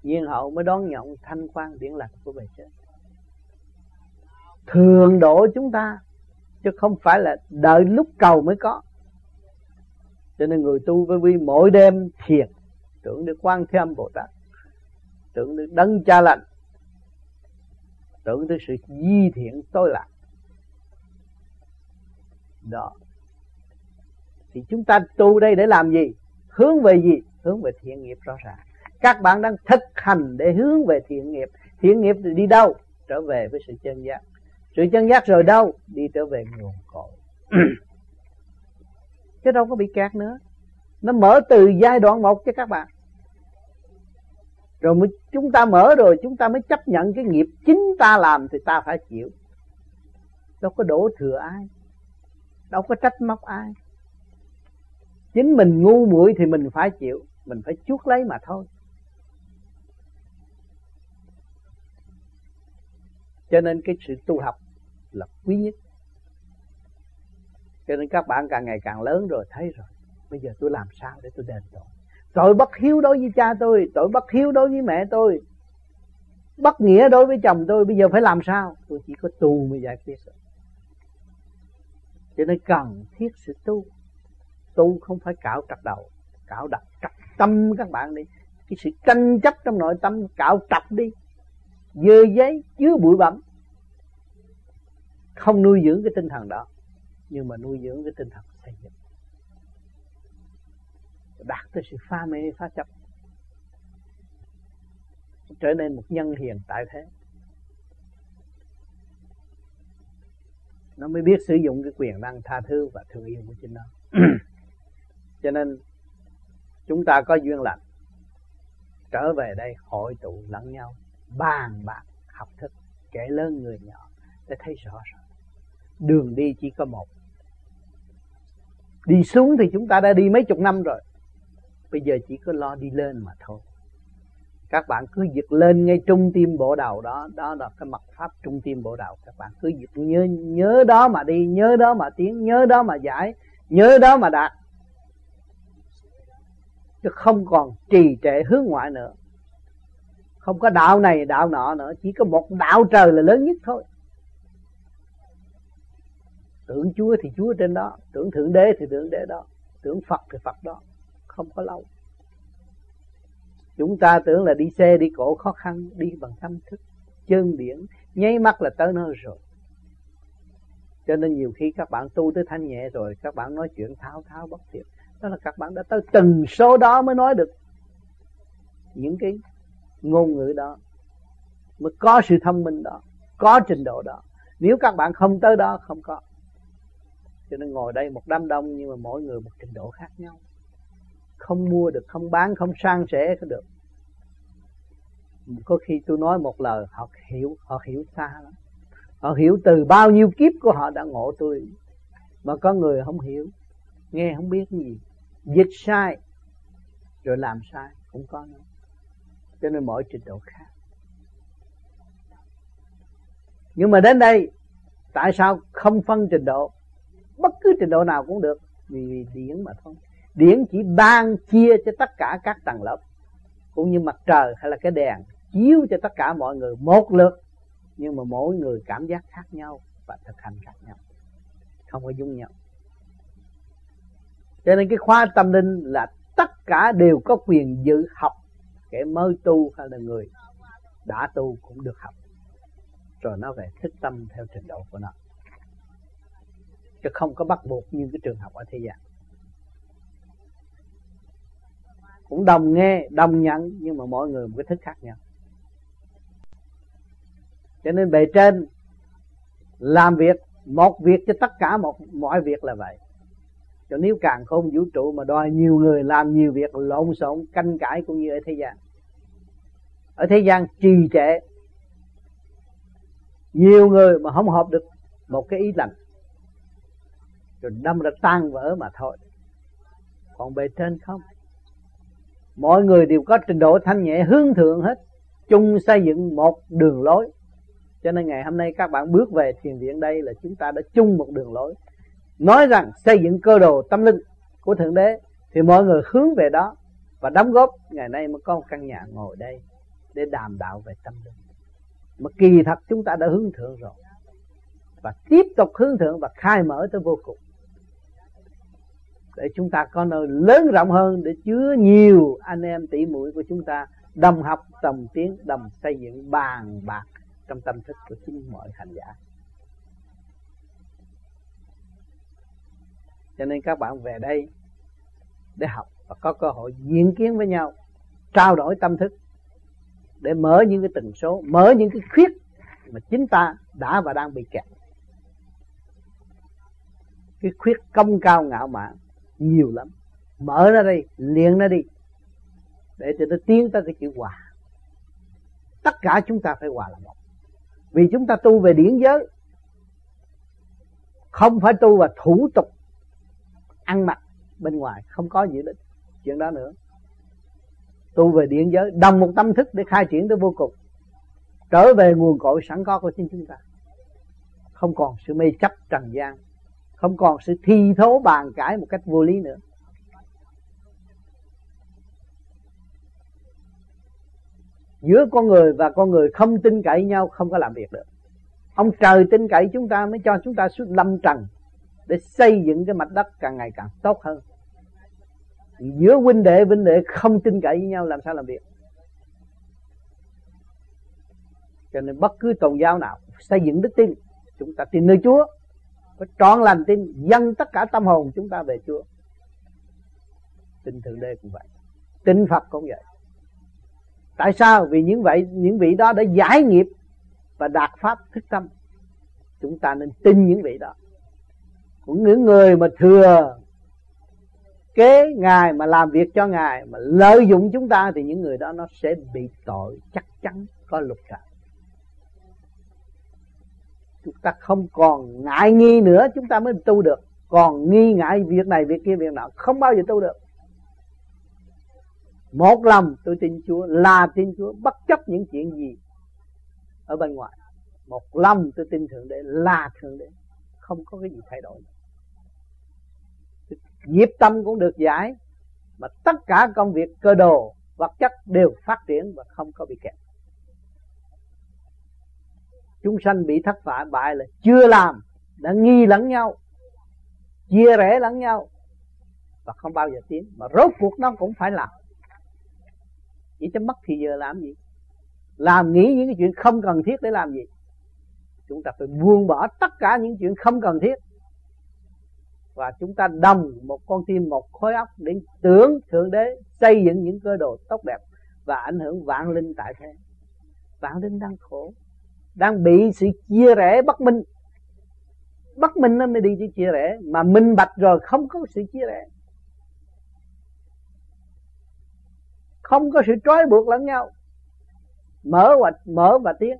Nhiên hậu mới đón nhận thanh quan điển lạc của bề trên thường độ chúng ta, chứ không phải là đợi lúc cầu mới có. Cho nên người tu với vi mỗi đêm thiền, tưởng được quan thế âm bồ tát, tưởng được đấng cha lành tưởng tới sự di thiện tối lạc. Đó. Thì chúng ta tu đây để làm gì? Hướng về gì? Hướng về thiện nghiệp rõ ràng. Các bạn đang thực hành để hướng về thiện nghiệp. Thiện nghiệp thì đi đâu? Trở về với sự chân giác. Sự chân giác rồi đâu? Đi trở về nguồn cội. (clears throat) Chứ đâu có bị kẹt nữa. Nó mở từ giai đoạn một cho các bạn rồi mới chúng ta mở rồi, chúng ta mới chấp nhận cái nghiệp chính ta làm thì ta phải chịu. Đâu có đổ thừa ai, đâu có trách móc ai. Chính mình ngu muội thì mình phải chịu, mình phải chuốc lấy mà thôi. Cho nên cái sự tu học là quý nhất. Cho nên các bạn càng ngày càng lớn rồi, thấy rồi, bây giờ tôi làm sao để tôi đền tội? Tội bất hiếu đối với cha tôi, tội bất hiếu đối với mẹ tôi. Bất nghĩa đối với chồng tôi, bây giờ phải làm sao? Tôi chỉ có tu mới giải quyết được. Cho nên cần thiết sự tu. Tu không phải cạo trật đầu, cạo đặt trật tâm các bạn đi. Cái sự tranh chấp trong nội tâm cạo trật đi. Dơ giấy, chứa bụi bặm. Không nuôi dưỡng cái tinh thần đó, nhưng mà nuôi dưỡng cái tinh thần xây dựng đạt tới sự pha mê pha chấp. Trở nên một nhân hiền tại thế. Nó mới biết sử dụng cái quyền năng tha thứ và thương yêu của chính nó. (clears throat) Cho nên, chúng ta có duyên lành. Trở về đây hội tụ lẫn nhau, bàn bạc, học thức kẻ lớn người nhỏ, để thấy rõ rồi đường đi chỉ có một. Đi xuống thì chúng ta đã đi mấy chục năm rồi bây giờ chỉ có lo đi lên mà thôi. Các bạn cứ giật lên ngay trung tim bộ đầu đó. Đó là cái mặt pháp trung tim bộ đầu. Các bạn cứ giật nhớ nhớ đó mà đi, nhớ đó mà tiến, nhớ đó mà giải, nhớ đó mà đạt. Chứ không còn trì trệ hướng ngoại nữa. Không có đạo này, đạo nọ nữa. Chỉ có một đạo trời là lớn nhất thôi. Tưởng chúa thì chúa trên đó. Tưởng thượng đế thì thượng đế đó. Tưởng phật thì phật đó không có lâu. Chúng ta tưởng là đi xe, đi cổ khó khăn, đi bằng tâm thức chân điển nháy mắt là tới nơi rồi. Cho nên nhiều khi các bạn tu tới thanh nhẹ rồi, các bạn nói chuyện tháo tháo bất tuyệt đó là các bạn đã tới từng số đó mới nói được những cái ngôn ngữ đó, mới có sự thông minh đó, có trình độ đó. Nếu các bạn không tới đó, không có. Cho nên ngồi đây một đám đông nhưng mà mỗi người một trình độ khác nhau không mua được không bán không sang sẻ có được. Có khi tôi nói một lời họ hiểu họ hiểu xa lắm. Họ hiểu từ bao nhiêu kiếp của họ đã ngộ tôi mà có người không hiểu nghe không biết gì. Dịch sai rồi làm sai cũng có nữa. Cho nên mỗi trình độ khác. Nhưng mà đến đây tại sao không phân trình độ? Bất cứ trình độ nào cũng được vì, vì điển mà thôi điển chỉ ban chia cho tất cả các tầng lớp, cũng như mặt trời hay là cái đèn, chiếu cho tất cả mọi người một lượt, nhưng mà mỗi người cảm giác khác nhau và thực hành khác nhau, không có giống nhau. Cho nên cái khoa tâm linh là tất cả đều có quyền dự học, kẻ mới tu hay là người đã tu cũng được học. Rồi nó về thích tâm theo trình độ của nó. Chứ không có bắt buộc như cái trường học ở thế gian. Cũng đồng nghe, đồng nhận, nhưng mà mỗi người một cái thức khác nhau. Cho nên bề trên, làm việc, một việc cho tất cả một, mọi việc là vậy. Cho nếu càng không vũ trụ mà đòi nhiều người làm nhiều việc lộn xộn, canh cãi cũng như ở thế gian. Ở thế gian trì trệ. Nhiều người mà không hợp được một cái ý lành. Rồi đâm ra tan vỡ mà thôi. Còn bề trên không mọi người đều có trình độ thanh nhẹ hướng thượng hết, chung xây dựng một đường lối. Cho nên ngày hôm nay các bạn bước về thiền viện đây là chúng ta đã chung một đường lối. Nói rằng xây dựng cơ đồ tâm linh của thượng đế, thì mọi người hướng về đó và đóng góp. Ngày nay mới có một căn nhà ngồi đây để đàm đạo về tâm linh. Mà kỳ thật chúng ta đã hướng thượng rồi và tiếp tục hướng thượng và khai mở tới vô cùng để chúng ta có nơi lớn rộng hơn, để chứa nhiều anh em tỷ muội của chúng ta đồng học, đồng tiếng đồng xây dựng bàn bạc trong tâm thức của chính mọi hành giả. Cho nên các bạn về đây để học và có cơ hội diện kiến với nhau, trao đổi tâm thức, để mở những cái tần số, mở những cái khuyết mà chính ta đã và đang bị kẹt. Cái khuyết công cao ngạo mạn nhiều lắm. Mở ra đi liền ra đi, để cho nó tiến tới cái chữ hòa. Tất cả chúng ta phải hòa là một. Vì chúng ta tu về điển giới, không phải tu và thủ tục ăn mặc bên ngoài, không có gì đến chuyện đó nữa. Tu về điện giới đồng một tâm thức để khai triển tới vô cùng. Trở về nguồn cội sẵn có của chính chúng ta. Không còn sự mê chấp trần gian không còn sự thi thố bàn cãi một cách vô lý nữa. Giữa con người và con người không tin cậy nhau, không có làm việc được. Ông trời tin cậy chúng ta mới cho chúng ta suốt lâm trần để xây dựng cái mặt đất càng ngày càng tốt hơn. Giữa huynh đệ huynh đệ không tin cậy với nhau, làm sao làm việc? Cho nên bất cứ tôn giáo nào xây dựng đức tin, chúng ta tin nơi Chúa phải trọn lành tin, dâng tất cả tâm hồn chúng ta về Chúa. Tin thượng đế cũng vậy. Tin Phật cũng vậy. Tại sao? Vì những vậy, những vị đó đã giải nghiệp và đạt pháp thức tâm. Chúng ta nên tin những vị đó. Cũng những người mà thừa kế ngài, mà làm việc cho ngài, mà lợi dụng chúng ta, thì những người đó nó sẽ bị tội chắc chắn, có lục cả chúng ta không còn ngại nghi nữa, chúng ta mới tu được. Còn nghi ngại việc này, việc kia, việc nào không bao giờ tu được. Một lòng tôi tin Chúa là tin Chúa, bất chấp những chuyện gì ở bên ngoài. Một lòng tôi tin thượng đế là thượng đế, không có cái gì thay đổi. Nghiệp tâm cũng được giải, mà tất cả công việc cơ đồ vật chất đều phát triển và không có bị kẹt chúng sanh bị thất bại bại là chưa làm, đã nghi lẫn nhau, chia rẽ lẫn nhau, và không bao giờ tiến. Mà rốt cuộc nó cũng phải làm. Chỉ cho mất thì giờ làm gì? Làm nghĩ những cái chuyện không cần thiết để làm gì? Chúng ta phải buông bỏ tất cả những chuyện không cần thiết. Và chúng ta đồng một con tim, một khối óc để tưởng thượng đế, xây dựng những cơ đồ tốt đẹp và ảnh hưởng vạn linh tại thế. Vạn linh đang khổ đang bị sự chia rẽ bất minh. Bất minh nó mới đi sự chia rẽ, mà minh bạch rồi không có sự chia rẽ. Không có sự trói buộc lẫn nhau. Mở và mở và tiến.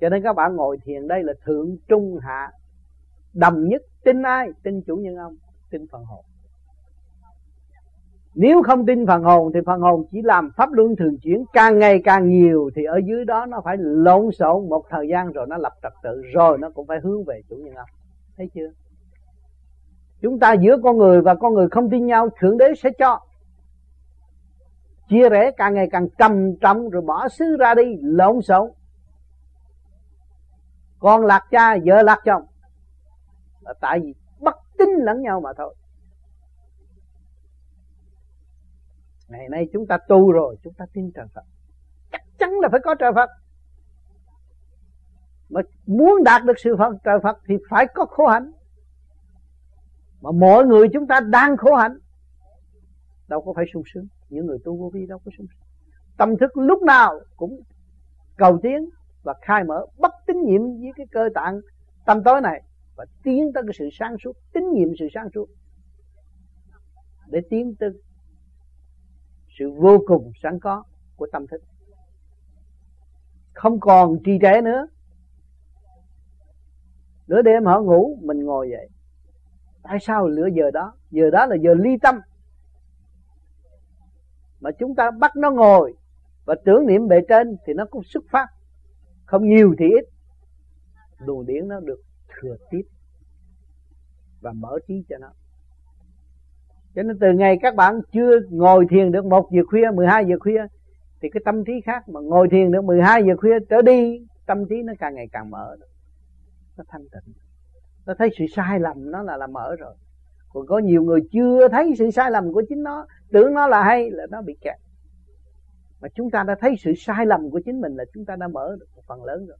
Cho nên các bạn ngồi thiền đây là thượng trung hạ, đồng nhất tin ai tin chủ nhân ông tin phần hồn nếu không tin phần hồn thì phần hồn chỉ làm pháp luân thường chuyển. Càng ngày càng nhiều thì ở dưới đó nó phải lộn xộn một thời gian rồi nó lập trật tự, rồi nó cũng phải hướng về chủ nhân ông. Thấy chưa? Chúng ta giữa con người và con người không tin nhau, thượng đế sẽ cho. Chia rẽ, càng ngày càng trầm trọng rồi bỏ xứ ra đi, lộn xộn. Con lạc cha, vợ lạc chồng. Là tại vì bất tin lẫn nhau mà thôi. Ngày nay chúng ta tu rồi, chúng ta tin trời Phật. Chắc chắn là phải có trời Phật. Mà muốn đạt được sự Phật, trời Phật thì phải có khổ hạnh. Mà mọi người chúng ta đang khổ hạnh, đâu có phải sung sướng. Những người tu vô vi đâu có sung sướng. Tâm thức lúc nào cũng cầu tiến và khai mở, bất tín nhiệm với cái cơ tạng tâm tối này và tiến tới cái sự sáng suốt, tín nhiệm sự sáng suốt. Để tiến tới sự vô cùng sẵn có của tâm thức. Không còn trì trệ nữa. Nửa đêm họ ngủ, mình ngồi dậy. tại sao lửa giờ đó? Giờ đó là giờ ly tâm. Mà chúng ta bắt nó ngồi và tưởng niệm bề trên thì nó cũng xuất phát. Không nhiều thì ít. Luồng điển nó được thừa tiếp và mở trí cho nó cho nên từ ngày các bạn chưa ngồi thiền được một giờ khuya 12 giờ khuya, thì cái tâm trí khác. Mà ngồi thiền được 12 giờ khuya trở đi, tâm trí nó càng ngày càng mở nó thanh tịnh. Nó thấy sự sai lầm nó là là mở rồi. Còn có nhiều người chưa thấy sự sai lầm của chính nó, tưởng nó là hay là nó bị kẹt. Mà chúng ta đã thấy sự sai lầm của chính mình là chúng ta đã mở được một phần lớn rồi.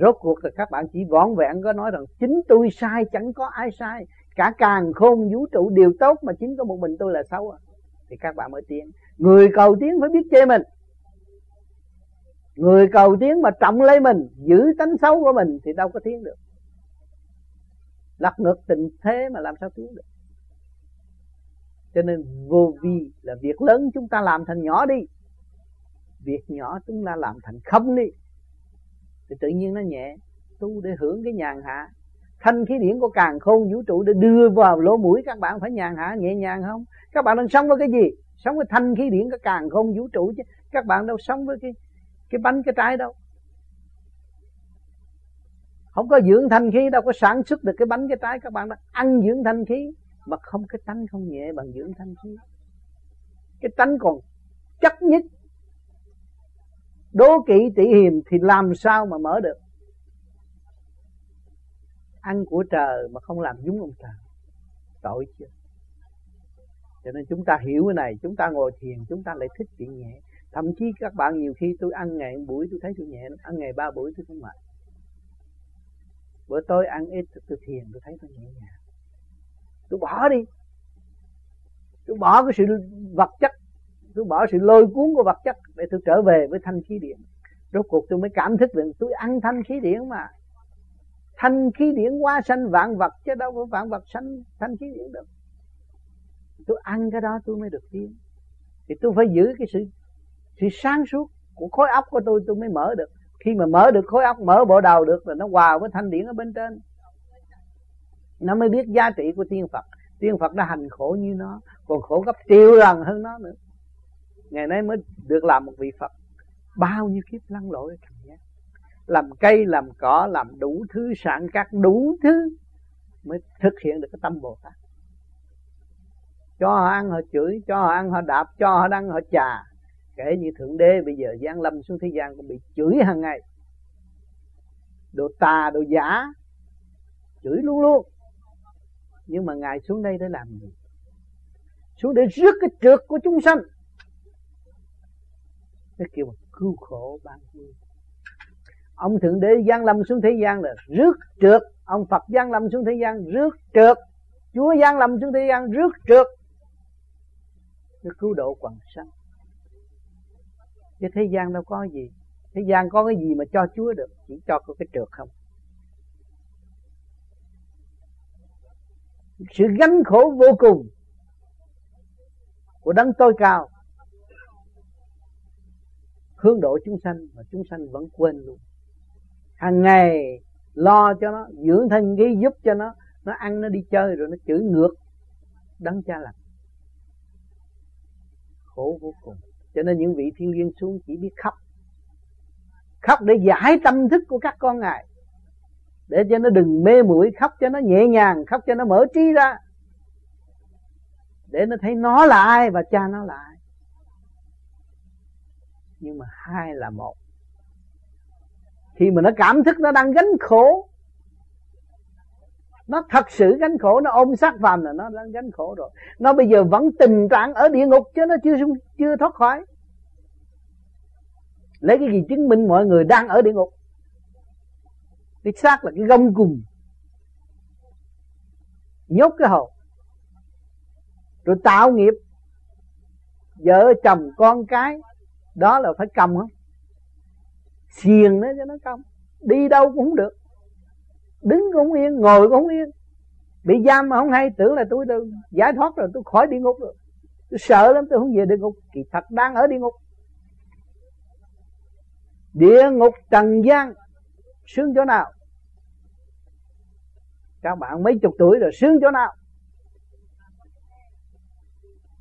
Rốt cuộc là các bạn chỉ võn vẹn có nói rằng, chính tôi sai, chẳng có ai sai cả càng khôn vũ trụ đều tốt mà chính có một mình tôi là xấu à. thì các bạn mới tiến. Người cầu tiến phải biết chê mình. Người cầu tiến mà trọng lấy mình, giữ tánh xấu của mình thì đâu có tiến được. Lật ngược tình thế mà làm sao tiến được. Cho nên vô vi là việc lớn chúng ta làm thành nhỏ đi. Việc nhỏ chúng ta làm thành không đi. Thì tự nhiên nó nhẹ, tu để hưởng cái nhàn hạ thanh khí điển của càng khôn vũ trụ để đưa vào lỗ mũi, các bạn phải nhàn hạ, nhẹ nhàng không? Các bạn đang sống với cái gì? Sống với thanh khí điển của càng khôn vũ trụ chứ. Các bạn đâu sống với cái cái bánh, cái trái đâu. Không có dưỡng thanh khí, đâu có sản xuất được cái bánh, cái trái. Các bạn đã ăn dưỡng thanh khí, mà không, cái tánh không nhẹ bằng dưỡng thanh khí. Cái tánh còn chắc nhất. Đố kỵ tỷ hiềm thì làm sao mà mở được? Ăn của trời mà không làm giống ông trời. Tội chưa? Cho nên chúng ta hiểu cái này, chúng ta ngồi thiền, chúng ta lại thích chuyện nhẹ. Thậm chí các bạn nhiều khi tôi ăn ngày một buổi tôi thấy tôi nhẹ, ăn ngày ba buổi tôi không mệt. Bữa tối ăn ít tôi thiền tôi thấy tôi nhẹ nhàng. Tôi bỏ đi. Tôi bỏ cái sự vật chất, tôi bỏ sự lôi cuốn của vật chất để tôi trở về với thanh khí điện. Rốt cuộc tôi mới cảm thức được tôi ăn thanh khí điện mà thanh khí điển qua sanh vạn vật, chứ đâu có vạn vật sanh thanh khí điển được. Tôi ăn cái đó tôi mới được tiến thì tôi phải giữ cái sự sự sáng suốt của khối óc của tôi tôi mới mở được. Khi mà mở được khối óc, mở bộ đầu được là nó hòa với thanh điển ở bên trên. Nó mới biết giá trị của tiên phật. Tiên phật đã hành khổ như nó, còn khổ gấp triệu lần hơn nó nữa. Ngày nay mới được làm một vị phật. Bao nhiêu kiếp lăn lội làm cây, làm cỏ, làm đủ thứ sản các đủ thứ mới thực hiện được cái tâm bồ tát. Cho họ ăn, họ chửi, cho họ ăn, họ đạp, cho họ đăng, họ trà kể như thượng đế, bây giờ giáng lâm xuống thế gian cũng bị chửi hàng ngày. Đồ tà, đồ giả, chửi luôn luôn. Nhưng mà ngài xuống đây để làm gì? Xuống để rước cái trượt của chúng sanh. Cái kêu là cứu khổ ban vui ông thượng đế giáng lâm xuống thế gian là rước trượt. Ông phật giáng lâm xuống thế gian rước trượt. Chúa giáng lâm xuống thế gian rước trượt. Để cứu độ quần sanh chứ thế gian đâu có gì. Thế gian có cái gì mà cho chúa được? Chỉ cho có cái trượt không? Sự gánh khổ vô cùng của đấng tối cao. Hướng độ chúng sanh mà chúng sanh vẫn quên luôn hàng ngày lo cho nó, dưỡng thân khí giúp cho nó nó ăn, nó đi chơi rồi nó chửi ngược, đấng cha lành. Khổ vô cùng. Cho nên những vị thiên liên xuống chỉ biết khóc. Khóc để giải tâm thức của các con ngài. Để cho nó đừng mê muội, khóc cho nó nhẹ nhàng, khóc cho nó mở trí ra. Để nó thấy nó là ai và cha nó là ai. Nhưng mà hai là một khi mà nó cảm thức nó đang gánh khổ. Nó thật sự gánh khổ, nó ôm sát phàm là nó đang gánh khổ rồi. Nó bây giờ vẫn tình trạng ở địa ngục chứ nó chưa chưa thoát khỏi. Lấy cái gì chứng minh mọi người đang ở địa ngục? Cái xác là cái gông cùng nhốt cái hồn rồi tạo nghiệp. Vợ chồng con cái, đó là phải cầm không? Xiềng nó cho nó công đi đâu cũng không được. Đứng cũng không yên, ngồi cũng không yên. Bị giam mà không hay, tưởng là tôi được. Giải thoát rồi, tôi khỏi địa ngục rồi. Tôi sợ lắm, tôi không về địa ngục. Kỳ thật đang ở địa ngục. Địa ngục trần gian. Sướng chỗ nào? Các bạn mấy chục tuổi rồi, sướng chỗ nào?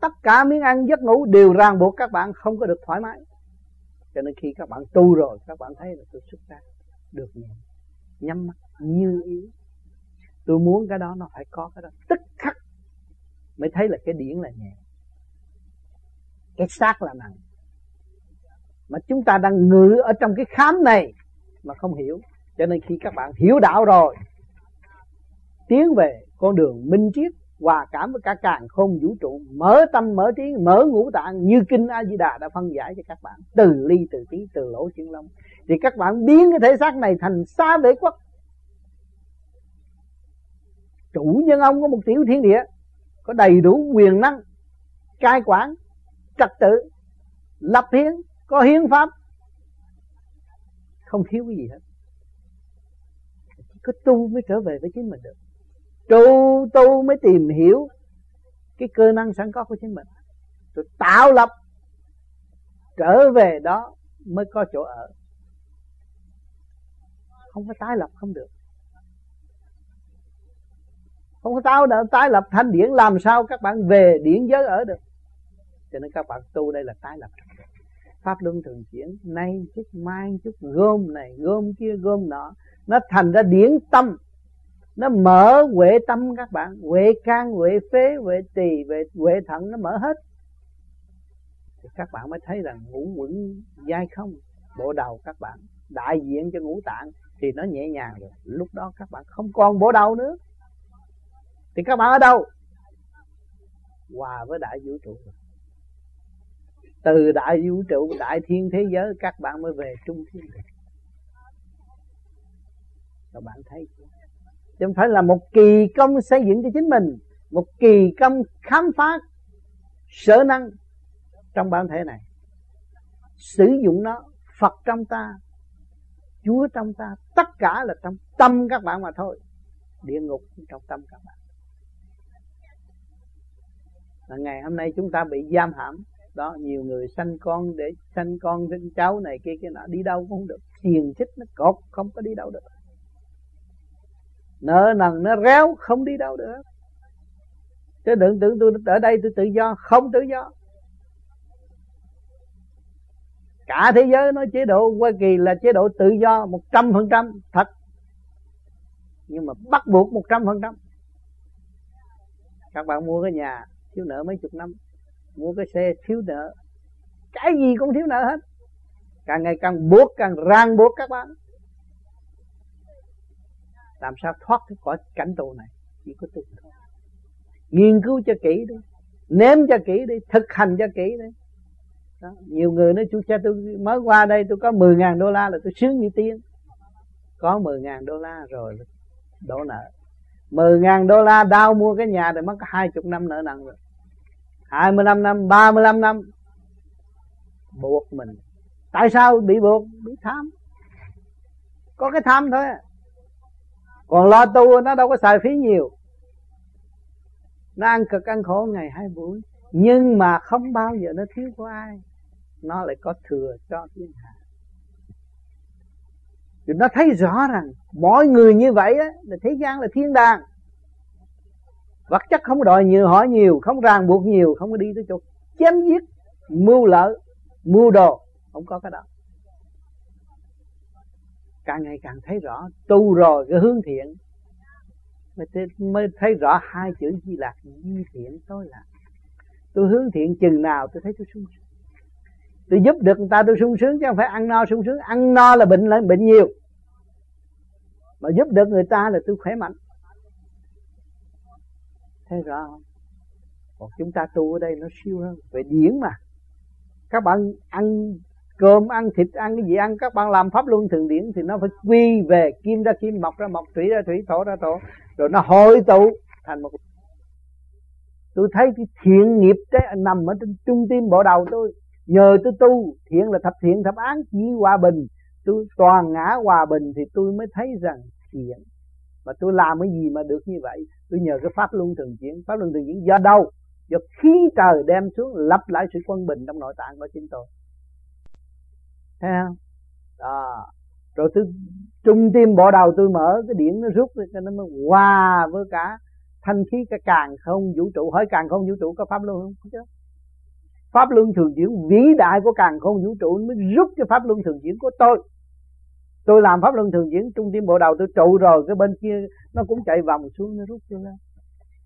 Tất cả miếng ăn giấc ngủ đều ràng buộc các bạn không có được thoải mái cho nên khi các bạn tu rồi, các bạn thấy là tôi xuất ra được nhẹ nhắm mắt như ý. Tôi muốn cái đó nó phải có cái đó. Tức khắc mới thấy là cái điển là nhẹ. Cái xác là nặng. Mà chúng ta đang ngự ở trong cái khám này mà không hiểu. Cho nên khi các bạn hiểu đạo rồi, tiến về con đường minh triết hòa cảm với cả càng không vũ trụ. Mở tâm, mở trí, mở ngũ tạng như kinh a di đà đã phân giải cho các bạn. Từ ly, từ tí, từ lỗ chân lông. Thì các bạn biến cái thể xác này thành xa vệ quốc. Chủ nhân ông có một tiểu thiên địa, có đầy đủ quyền năng, cai quản, trật tự, lập hiến, có hiến pháp. Không thiếu cái gì hết. Chỉ có tu mới trở về với chính mình được tu tu mới tìm hiểu cái cơ năng sẵn có của chính mình. Rồi tạo lập, trở về đó mới có chỗ ở. Không có tái lập không được. Không có tao đã tái lập thanh điển, làm sao các bạn về điển giới ở được? Cho nên các bạn tu đây là tái lập. Pháp luân thường chuyển, nay chút mai chút gom này, gom kia gom nọ, nó thành ra điển tâm nó mở huệ tâm các bạn. Huệ can, huệ phế, huệ tỳ, huệ huệ thận, nó mở hết. Thì các bạn mới thấy rằng ngũ quẩn dai không. Bộ đầu các bạn đại diện cho ngũ tạng thì nó nhẹ nhàng rồi. Lúc đó các bạn không còn bộ đầu nữa. Thì các bạn ở đâu? Hòa với đại vũ trụ từ đại vũ trụ, đại thiên thế giới, các bạn mới về trung thiên. Các bạn thấy chưa? Chứ không phải là một kỳ công xây dựng cho chính mình, một kỳ công khám phá sở năng trong bản thể này. Sử dụng nó, Phật trong ta, Chúa trong ta, tất cả là trong tâm các bạn mà thôi. Địa ngục trong tâm các bạn. Là ngày hôm nay chúng ta bị giam hãm. Đó, nhiều người sanh con để sanh con sinh cháu này kia kia nọ, đi đâu cũng không được. Xiềng xích nó cột, không có đi đâu được nợ nần nó réo, không đi đâu được. Chứ đừng tưởng tôi ở đây tôi tự do, không tự do. Cả thế giới nói chế độ Hoa Kỳ là chế độ tự do một trăm phần trăm, thật. Nhưng mà bắt buộc một trăm phần trăm. Các bạn mua cái nhà thiếu nợ mấy chục năm, mua cái xe thiếu nợ. Cái gì cũng thiếu nợ hết. Càng ngày càng buộc, càng ràng buộc các bạn làm sao thoát khỏi cảnh tù này? Chỉ có tu thôi. Nghiên cứu cho kỹ đi ném cho kỹ đi, thực hành cho kỹ đi. Đó. nhiều người nói, chú cha, tôi mới qua đây tôi có 10 ngàn đô la là tôi sướng như tiên. Có 10 ngàn đô la rồi, đổ nợ. 10 ngàn đô la đau mua cái nhà thì mất hai 20 năm nợ nặng rồi. 25 năm 35 năm, buộc mình. Tại sao bị buộc? Bị tham. Có cái tham thôi à còn lo tu nó đâu có xài phí nhiều. Nó ăn cực ăn khổ ngày hai buổi. Nhưng mà không bao giờ nó thiếu của ai. Nó lại có thừa cho thiên hạ. Thì nó thấy rõ rằng mọi người như vậy á, là thế gian là thiên đàng. Vật chất không đòi nhiều hỏi nhiều không ràng buộc nhiều không có đi tới chỗ chém giết mưu lợi mưu đồ không có cái đó càng ngày càng thấy rõ tu rồi cái hướng thiện. Mới, mới thấy rõ hai chữ di lạc di thiện tôi là tôi hướng thiện chừng nào tôi thấy tôi sung sướng. Tôi giúp được người ta tôi sung sướng chứ không phải ăn no sung sướng. Ăn no là bệnh lại bệnh nhiều. Mà giúp được người ta là tôi khỏe mạnh. Thấy rõ không? Còn chúng ta tu ở đây nó siêu hơn. Về điển mà. Các bạn ăn cơm ăn, thịt ăn, cái gì ăn, các bạn làm pháp luân thường điển thì nó phải quy về kim ra kim, mọc ra mọc, thủy ra thủy, thổ ra thổ. Rồi nó hội tụ thành một tôi thấy cái thiện nghiệp đấy nằm ở trên trung tim bộ đầu tôi. Nhờ tôi tu, thiện là thập thiện, thập án, chỉ hòa bình. Tôi toàn ngã hòa bình thì tôi mới thấy rằng thiện. Mà tôi làm cái gì mà được như vậy? Tôi nhờ cái pháp luân thường chuyển. Pháp luân thường chuyển do đâu? Do khí trời đem xuống lập lại sự quân bình trong nội tạng của chính tôi thấy không? Đó. Rồi tôi trung tim bộ đầu tôi mở cái điện nó rút cho nó mới hòa với cả thanh khí cái càng không vũ trụ. Hỏi càng không vũ trụ có pháp luân không? Chứ. Pháp luân thường chuyển, vĩ đại của càng không vũ trụ mới rút cái pháp luân thường chuyển của tôi. Tôi làm pháp luân thường chuyển, trung tim bộ đầu tôi trụ rồi, cái bên kia nó cũng chạy vòng xuống, nó rút cho lên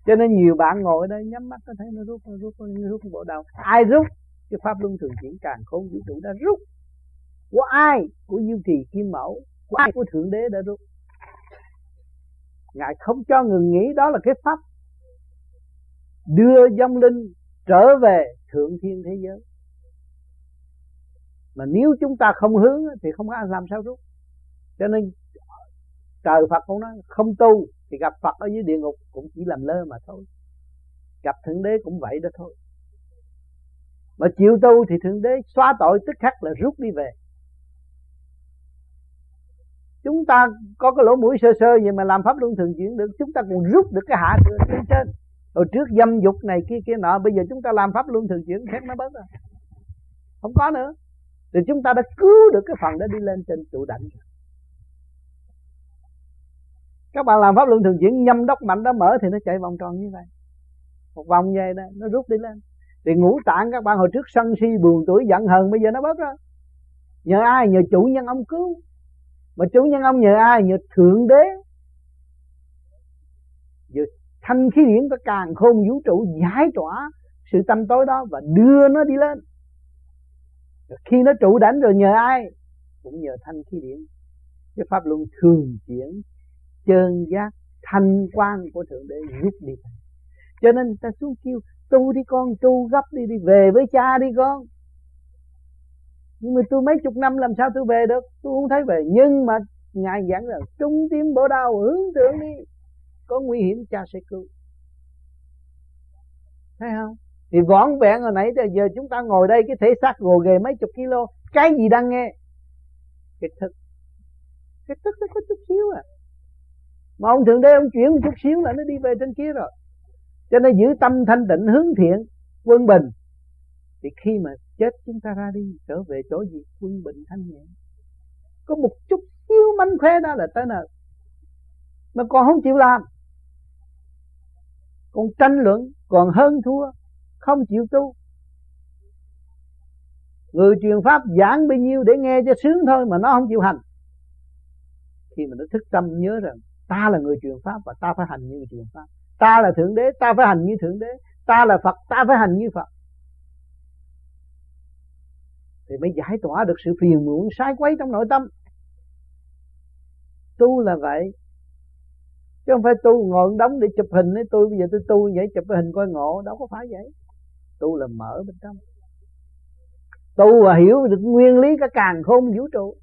cho nên nhiều bạn ngồi ở đây nhắm mắt có thấy nó rút nó rút nó rút bộ đầu. Ai rút? Cái pháp luân thường chuyển càng không vũ trụ đã rút của ai? Của diêu trì kim mẫu. Của ai? Của thượng đế đã rút. Ngài không cho ngừng nghĩ đó là cái pháp đưa dâm linh trở về thượng thiên thế giới. Mà nếu chúng ta không hướng thì không có ai làm sao rút. Cho nên, trời Phật cũng nói, không tu thì gặp Phật ở dưới địa ngục cũng chỉ làm lơ mà thôi. Gặp thượng đế cũng vậy đó thôi. Mà chịu tu thì thượng đế xóa tội tức khắc là rút đi về chúng ta có cái lỗ mũi sơ sơ nhưng mà làm pháp luân thường chuyển được, chúng ta còn rút được cái hạ từ trên rồi trước dâm dục này kia kia nọ, bây giờ chúng ta làm pháp luân thường chuyển hết nó bớt rồi. Không có nữa. Thì chúng ta đã cứu được cái phần đó đi lên trên trụ đảnh. Các bạn làm pháp luân thường chuyển, nhâm đốc mạnh đó mở thì nó chạy vòng tròn như vậy. Một vòng về đó, nó rút đi lên. Thì ngũ tạng các bạn hồi trước sân si buồn tuổi giận hờn, bây giờ nó bớt rồi. Nhờ ai? Nhờ chủ nhân ông cứu mà chủ nhân ông nhờ ai? Nhờ thượng đế. Nhờ thanh khí điển có càng khôn vũ trụ giải tỏa sự tâm tối đó và đưa nó đi lên. Khi nó trụ đánh rồi nhờ ai? Cũng nhờ thanh khí điển. Cái pháp luân thường chuyển, chơn giác, thanh quan của thượng đế giúp đi. Cho nên ta xuống kêu, tu đi con, tu gấp đi đi về với cha đi con nhưng mà tôi mấy chục năm làm sao tôi về được? Tôi không thấy về. Nhưng mà ngài giảng rằng, trung tim bộ đau hướng thượng đi. Có nguy hiểm, cha sẽ cứu. Thấy không? Thì vỏn vẹn hồi nãy, giờ chúng ta ngồi đây, cái thể xác gồ ghề mấy chục kilo. Cái gì đang nghe? Cái thức. Cái thức nó có chút xíu à. Mà ông thượng đế, ông chuyển một chút xíu là nó đi về trên kia rồi. Cho nên giữ tâm thanh tịnh, hướng thiện, quân bình thì khi mà chết chúng ta ra đi, trở về chỗ gì? Quân bình thanh nhẹ. Có một chút xíu mánh khóe đó là tới nơi. Mà còn không chịu làm. Còn tranh luận, còn hơn thua, không chịu tu. Người truyền pháp giảng bao nhiêu để nghe cho sướng thôi mà nó không chịu hành. Khi mà nó thức tâm nhớ rằng, ta là người truyền pháp và ta phải hành như người truyền pháp. Ta là thượng đế, ta phải hành như thượng đế. Ta là phật, ta phải hành như phật thì mới giải tỏa được sự phiền muộn sai quấy trong nội tâm. Tu là vậy. Chứ không phải tu ngồi đóng để chụp hình ấy tôi bây giờ tôi tu vậy chụp hình coi ngộ đâu có phải vậy. Tu là mở bên trong. Tu và hiểu được nguyên lý cả càng khôn vũ trụ.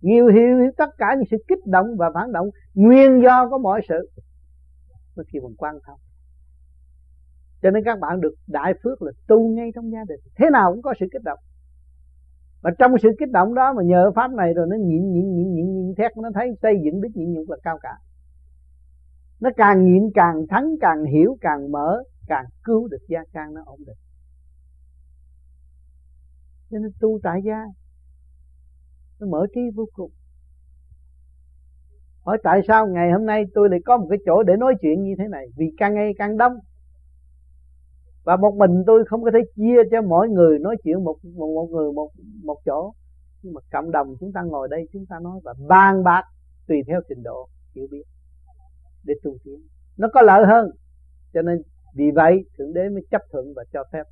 Nhiều hiểu, hiểu tất cả những sự kích động và phản động nguyên do của mọi sự. Mới khi bằng quan thông. Cho nên các bạn được đại phước là tu ngay trong gia đình. Thế nào cũng có sự kích động mà trong sự kích động đó mà nhờ pháp này rồi nó nhịn nhịn nhịn nhịn nhịn thét, nó thấy xây dựng đức nhịn nhục là cao cả. Nó càng nhịn càng thắng, càng hiểu, càng mở, càng cứu được gia can nó ổn định. Cho nên tu tại gia, nó mở trí vô cùng. Hỏi tại sao ngày hôm nay tôi lại có một cái chỗ để nói chuyện như thế này? Vì càng ngày càng đông và một mình tôi không có thể chia cho mỗi người nói chuyện một một, một người một một chỗ. Nhưng mà cộng đồng chúng ta ngồi đây chúng ta nói và bàn bạc tùy theo trình độ hiểu biết để tu tiến. Nó có lợi hơn. Cho nên vì vậy thượng đế mới chấp thuận và cho phép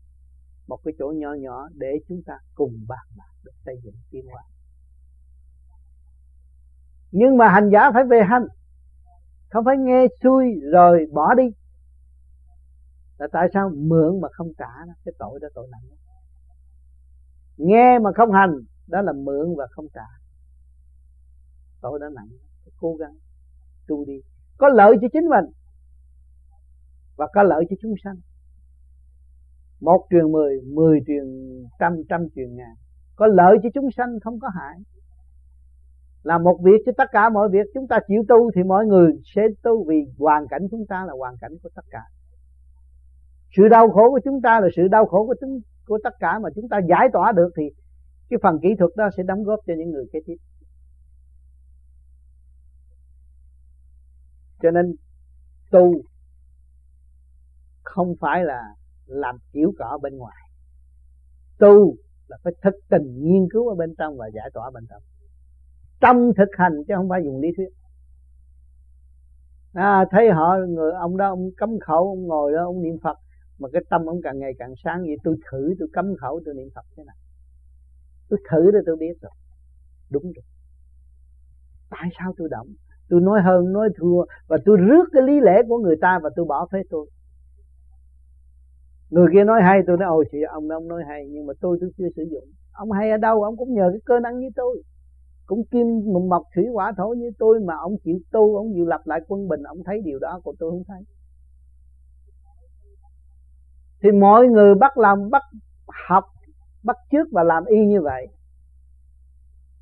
một cái chỗ nhỏ nhỏ để chúng ta cùng bàn bạc để xây dựng tiến hóa. Nhưng mà hành giả phải về hành. Không phải nghe xuôi rồi bỏ đi là tại sao mượn mà không trả đó cái tội đó tội nặng nghe mà không hành, đó là mượn và không trả. Tội đó nặng. Phải cố gắng tu đi. Có lợi cho chính mình và có lợi cho chúng sanh. Một truyền mười mười truyền trăm trăm truyền ngàn. Có lợi cho chúng sanh, không có hại. Là một việc cho tất cả mọi việc. Chúng ta chịu tu thì mọi người sẽ tu vì hoàn cảnh chúng ta là hoàn cảnh của tất cả sự đau khổ của chúng ta là sự đau khổ của chúng của tất cả mà chúng ta giải tỏa được thì cái phần kỹ thuật đó sẽ đóng góp cho những người kế tiếp. Cho nên tu không phải là làm kiểu cỏ bên ngoài. Tu là phải thực tình nghiên cứu ở bên trong và giải tỏa bên trong. Trong thực hành chứ không phải dùng lý thuyết. À, thấy họ người ông đó ông cấm khẩu ông ngồi đó ông niệm phật mà cái tâm ông càng ngày càng sáng vậy, tôi thử, tôi cấm khẩu, tôi niệm phật thế nào? Tôi thử rồi tôi biết rồi. Đúng rồi. Tại sao tôi động? Tôi nói hơn, nói thua, và tôi rước cái lý lẽ của người ta và tôi bỏ phế tôi. Người kia nói hay, tôi nói, ôi chị ông ông nói hay, nhưng mà tôi tôi chưa sử dụng. Ông hay ở đâu? Ông cũng nhờ cái cơ năng như tôi. Cũng kim mộc thủy hỏa thổ như tôi mà ông chịu tu, ông chịu lập lại quân bình, ông thấy điều đó, còn tôi không thấy thì mọi người bắt làm bắt học, bắt trước và làm y như vậy.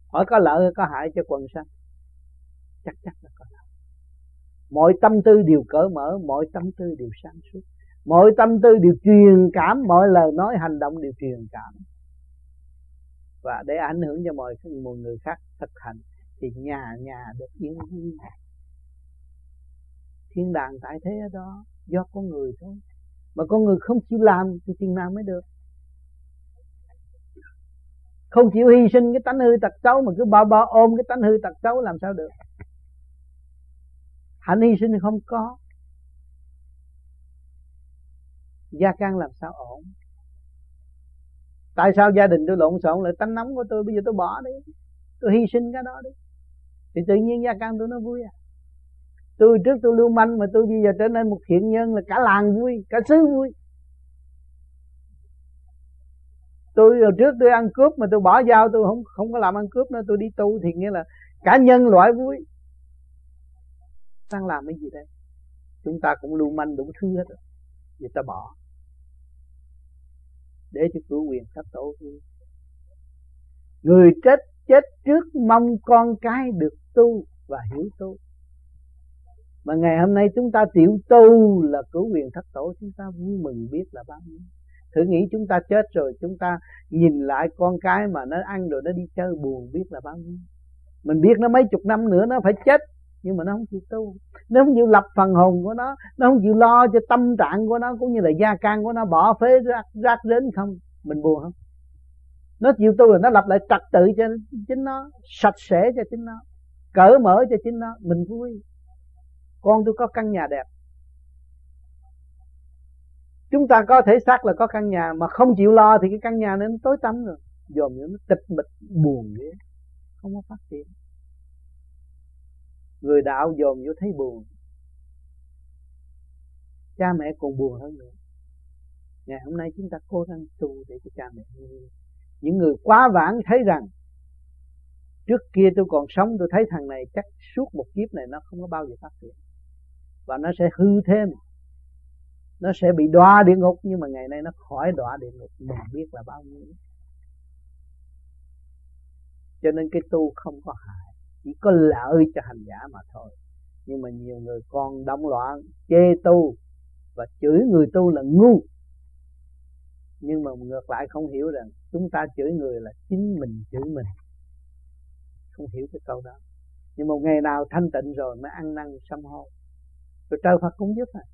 Hỏi có lợi hay có hại cho quần sanh chắc chắn là có lợi. Mọi tâm tư đều cởi mở, mọi tâm tư đều sáng suốt. Mọi tâm tư đều truyền cảm, mọi lời nói, hành động đều truyền cảm. Và để ảnh hưởng cho mọi người khác thực hành, thì nhà nhà được yên vui. Thiên đàng tại thế ở đó, do con người thôi mà con người không chịu làm thì chừng nào mới được? Không chịu hy sinh cái tánh hư tật xấu mà cứ bao bao ôm cái tánh hư tật xấu làm sao được? Hạnh hy sinh không có. Gia can làm sao ổn? Tại sao gia đình tôi lộn xộn lại tánh nóng của tôi? Bây giờ tôi bỏ đi. Tôi hy sinh cái đó đi. Thì tự nhiên gia can tôi nó vui à? Tôi trước tôi lưu manh mà tôi bây giờ trở nên một thiện nhân là cả làng vui, cả xứ vui. Tôi hồi trước tôi ăn cướp mà tôi bỏ dao, tôi không không có làm ăn cướp nữa, tôi đi tu thì nghĩa là cả nhân loại vui. Đang làm cái gì đây? Chúng ta cũng lưu manh đủ thứ hết rồi người ta bỏ. Để cho cửa quyền sắp tổ vui người chết chết trước mong con cái được tu và hiểu tu mà ngày hôm nay chúng ta tiểu tu là cứu quyền thất tổ, chúng ta vui mừng biết là bao nhiêu. Thử nghĩ chúng ta chết rồi, chúng ta nhìn lại con cái mà nó ăn rồi nó đi chơi buồn biết là bao nhiêu. Mình biết nó mấy chục năm nữa nó phải chết, nhưng mà nó không chịu tu. Nó không chịu lập phần hồn của nó nó không chịu lo cho tâm trạng của nó, cũng như là gia can của nó bỏ phế rác rác đến không, mình buồn không? Nó chịu tu rồi nó lập lại trật tự cho chính nó, sạch sẽ cho chính nó, cởi mở cho chính nó, mình vui con tôi có căn nhà đẹp. Chúng ta có thể xác là có căn nhà, mà không chịu lo thì cái căn nhà nó tối tăm rồi. Dòm nó tịch mịch, buồn ghê. Không có phát triển. Người đạo dòm vô thấy buồn. Cha mẹ còn buồn hơn nữa. Ngày hôm nay chúng ta cố gắng tu để cho cha mẹ những người quá vãng thấy rằng, trước kia tôi còn sống, tôi thấy thằng này chắc suốt một kiếp này nó không có bao giờ phát triển và nó sẽ hư thêm. Nó sẽ bị đọa địa ngục, nhưng mà ngày nay nó khỏi đọa địa ngục mình biết là bao nhiêu. Cho nên cái tu không có hại, chỉ có lợi cho hành giả mà thôi. Nhưng mà nhiều người còn động loạn, chê tu, và chửi người tu là ngu. Nhưng mà ngược lại không hiểu rằng chúng ta chửi người là chính mình chửi mình. Không hiểu cái câu đó. Nhưng một ngày nào thanh tịnh rồi mới ăn năn sám hối rồi trời Phật cũng giúp à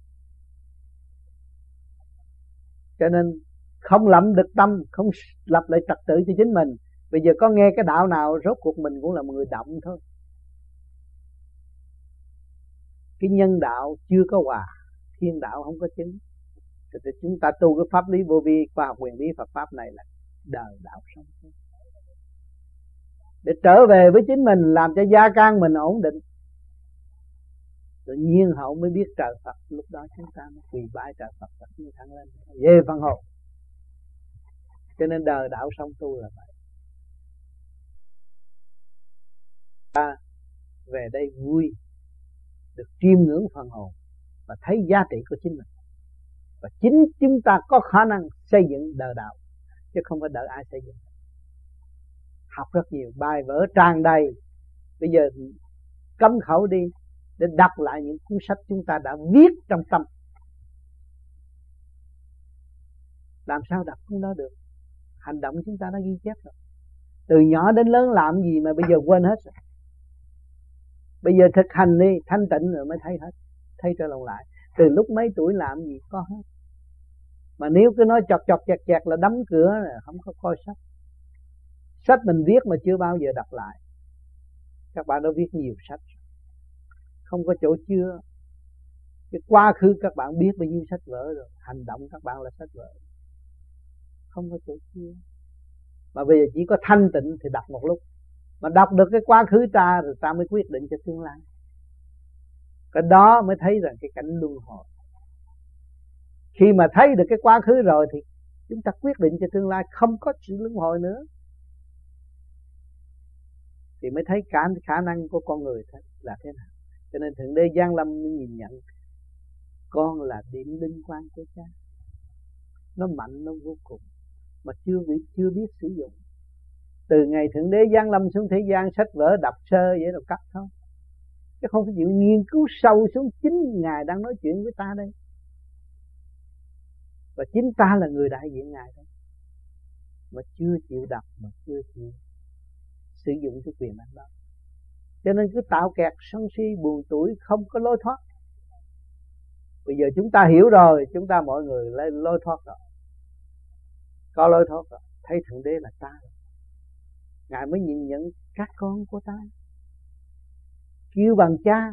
cho nên không lậm được tâm, không lập lại trật tự cho chính mình. Bây giờ có nghe cái đạo nào rốt cuộc mình cũng là một người động thôi. Cái nhân đạo chưa có hòa, thiên đạo không có chứng. Thì chúng ta tu cái pháp lý vô vi khoa học quyền lý Phật pháp này là đời đạo sống. Để trở về với chính mình, làm cho gia can mình ổn định tự nhiên hậu mới biết trời Phật. Lúc đó chúng ta mới quỳ bái trời Phật Phật tiến thẳng lên. Về phần hồn. Cho nên đời đạo song tu là vậy. Ta về đây vui, được chiêm ngưỡng phần hồn và thấy giá trị của chính mình. Và chính chúng ta có khả năng xây dựng đời đạo, chứ không phải đợi ai xây dựng. Học rất nhiều, bài vở tràn đầy. Bây giờ cấm khẩu đi để đọc lại những cuốn sách chúng ta đã viết trong tâm. Làm sao đọc cuốn đó được? Hành động chúng ta đã ghi chép rồi. Từ nhỏ đến lớn làm gì mà bây giờ quên hết rồi? Bây giờ thực hành đi, thanh tịnh rồi mới thấy hết, thấy trở lòng lại. Từ lúc mấy tuổi làm gì có hết. Mà nếu cứ nói chọt chọt chẹt chẹt là đóng cửa là không có coi sách. Sách mình viết mà chưa bao giờ đọc lại. Các bạn đã viết nhiều sách không có chỗ chưa cái quá khứ các bạn biết bao nhiêu sách vở rồi, hành động các bạn là sách vở. Không có chỗ chưa mà bây giờ chỉ có thanh tịnh thì đọc một lúc. Mà đọc được cái quá khứ ta rồi ta mới quyết định cho tương lai. Cái đó mới thấy rằng cái cảnh luân hồi. Khi mà thấy được cái quá khứ rồi thì chúng ta quyết định cho tương lai, không có sự luân hồi nữa. Thì mới thấy cả, khả năng của con người là thế nào cho nên thượng đế giang lâm nhìn nhận, con là điểm linh quan của cha. Nó mạnh, nó vô cùng, mà chưa biết chưa biết sử dụng. Từ ngày thượng đế giáng lâm xuống thế gian, sách vở đọc sơ vậy rồi cắt thôi. Chứ không phải chịu nghiên cứu sâu xuống chính ngài đang nói chuyện với ta đây. Và chính ta là người đại diện ngài đó. Mà chưa chịu đọc, mà chưa chịu sử dụng cái quyền năng đó cho nên cứ tạo kẹt sân si buồn tuổi không có lối thoát. Bây giờ chúng ta hiểu rồi, chúng ta mọi người lên lối thoát rồi. Có lối thoát rồi, thấy thượng đế là ta ngài mới nhìn nhận các con của ta. Kêu bằng cha.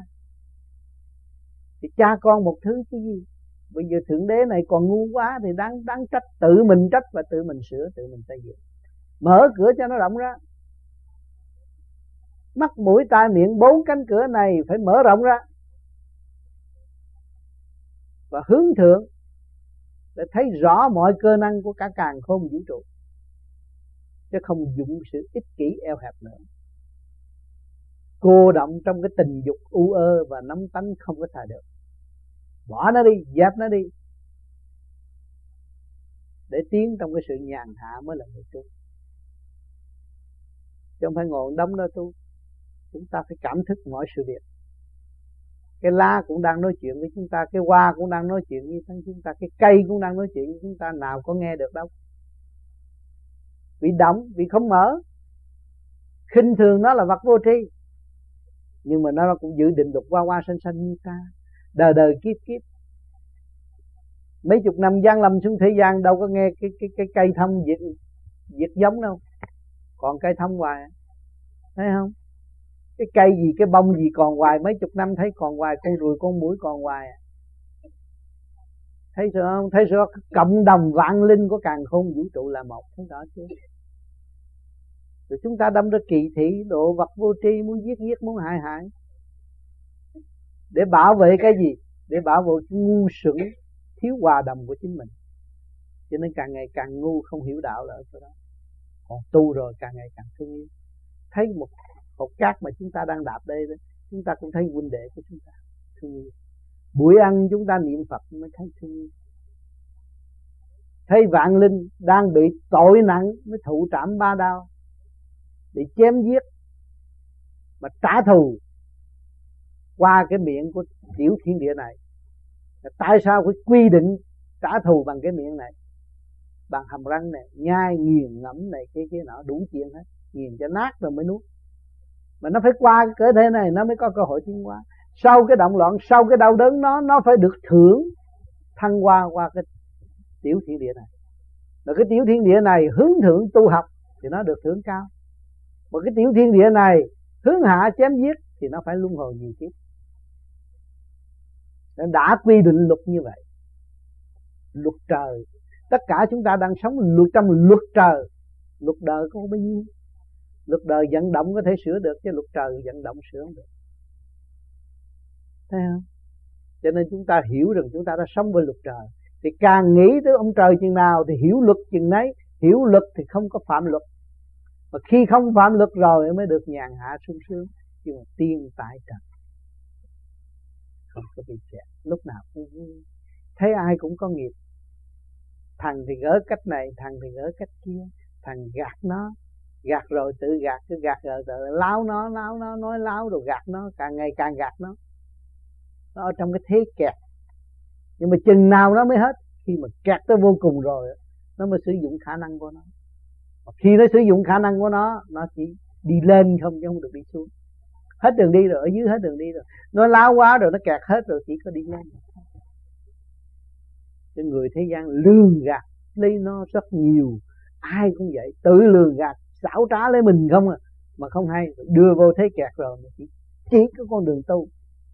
Thì cha con một thứ chứ gì? Bây giờ thượng đế này còn ngu quá thì đáng đáng trách tự mình trách và tự mình sửa, tự mình xây dựng. Mở cửa cho nó rộng ra mắt mũi tai miệng bốn cánh cửa này phải mở rộng ra. Và hướng thượng để thấy rõ mọi cơ năng của cả càng khôn vũ trụ. Chứ không dụng sự ích kỷ eo hẹp nữa. Cô động trong cái tình dục u ơ và nóng tánh không có xài được. Bỏ nó đi, dẹp nó đi. Để tiến trong cái sự nhàn hạ mới là người tu. Chứ không phải ngồi đóng đó tu chúng ta phải cảm thức mọi sự việc. Cái lá cũng đang nói chuyện với chúng ta, cái hoa cũng đang nói chuyện với chúng ta, cái cây cũng đang nói chuyện với chúng ta, nào có nghe được đâu. Vì động vì không mở. Khinh thường nó là vật vô tri, nhưng mà nó cũng dự định được qua qua sanh sanh như ta. Đời đời kiếp kiếp. Mấy chục năm gian lâm xuống thế gian, đâu có nghe cái cái cái cây thông diệt diệt giống đâu. Còn cây thông hoài, thấy không? Cái cây gì, cái bông gì còn hoài, mấy chục năm thấy còn hoài con ruồi con mũi còn hoài. Thấy sao không? Thấy sao? Cộng đồng vạn linh của càng khôn vũ trụ là một, thấy rõ chưa? Rồi chúng ta đâm ra kỳ thị độ vật vô tri, muốn giết giết, muốn hại hại. Để bảo vệ cái gì? Để bảo vệ cái ngu sửng thiếu hòa đồng của chính mình. Cho nên càng ngày càng ngu, không hiểu đạo là ở chỗ đó. Còn tu rồi, càng ngày càng thương yêu. Thấy một hột cát mà chúng ta đang đạp đây đó, chúng ta cũng thấy huynh đệ của chúng ta, thương yêu. Buổi ăn chúng ta niệm phật mới thấy thương yêu. Thấy vạn linh đang bị tội nặng mới thụ trảm ba đau, bị chém giết mà trả thù qua cái miệng của tiểu thiên địa này. Tại sao phải quy định trả thù bằng cái miệng này? Bằng hàm răng này, nhai, nghiền ngẫm này, cái cái nọ, đủ chuyện hết. Nghiền cho nát rồi mới nuốt mà nó phải qua cái cơ thể này, nó mới có cơ hội tiến hóa. Sau cái động loạn, sau cái đau đớn nó nó phải được thưởng thăng qua qua cái tiểu thiên địa này. Rồi cái tiểu thiên địa này hướng thượng tu học thì nó được thưởng cao. Mà cái tiểu thiên địa này hướng hạ chém giết thì nó phải luân hồi nhiều kiếp. Nên đã quy định luật như vậy. Luật trời. Tất cả chúng ta đang sống luật trong luật trời. Luật đời có bao nhiêu? Luật đời vận động có thể sửa được, chứ luật trời vận động sửa không được. Thấy không? Cho nên chúng ta hiểu rằng chúng ta đã sống với luật trời. Thì càng nghĩ tới ông trời chừng nào thì hiểu luật chừng nấy. Hiểu luật thì không có phạm luật. Mà khi không phạm luật rồi mới được nhàn hạ sung sướng. Nhưng mà tiên tại trần không có bị kẹt. Lúc nào cũng vui. Thấy ai cũng có nghiệp. Thằng thì gỡ cách này, thằng thì gỡ cách kia. Thằng gạt nó gạt rồi, tự gạt, cứ gạt rồi, tự láo nó láo nó, nói láo rồi gạt nó, càng ngày càng gạt nó. Nó ở trong cái thế kẹt. Nhưng mà chừng nào nó mới hết, khi mà kẹt tới vô cùng rồi, nó mới sử dụng khả năng của nó. Mà khi nó sử dụng khả năng của nó nó chỉ đi lên không, chứ không được đi xuống. Hết đường đi rồi, ở dưới hết đường đi rồi. Nó lao quá rồi, nó kẹt hết rồi, chỉ có đi lên cái người thế gian lương gạt lấy nó rất nhiều. Ai cũng vậy, tự lường gạt xảo trá lấy mình không à? Mà không hay, đưa vô thế kẹt rồi mà chỉ chỉ có con đường tu,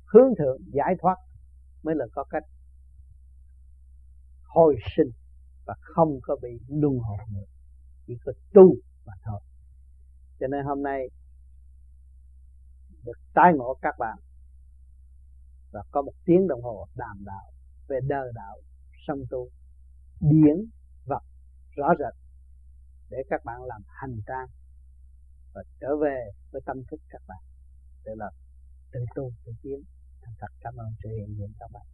hướng thượng, giải thoát mới là có cách hồi sinh và không có bị luân hồi nữa. Chỉ có tu mà thôi. Cho nên hôm nay được tái ngộ các bạn và có một tiếng đồng hồ đàm đạo về đời đạo song tu, điển vật, rõ rệt để các bạn làm hành trang và trở về với tâm thức các bạn. Để là tự tu, tự tiến. Thành thật cảm ơn sự hiện diện các bạn.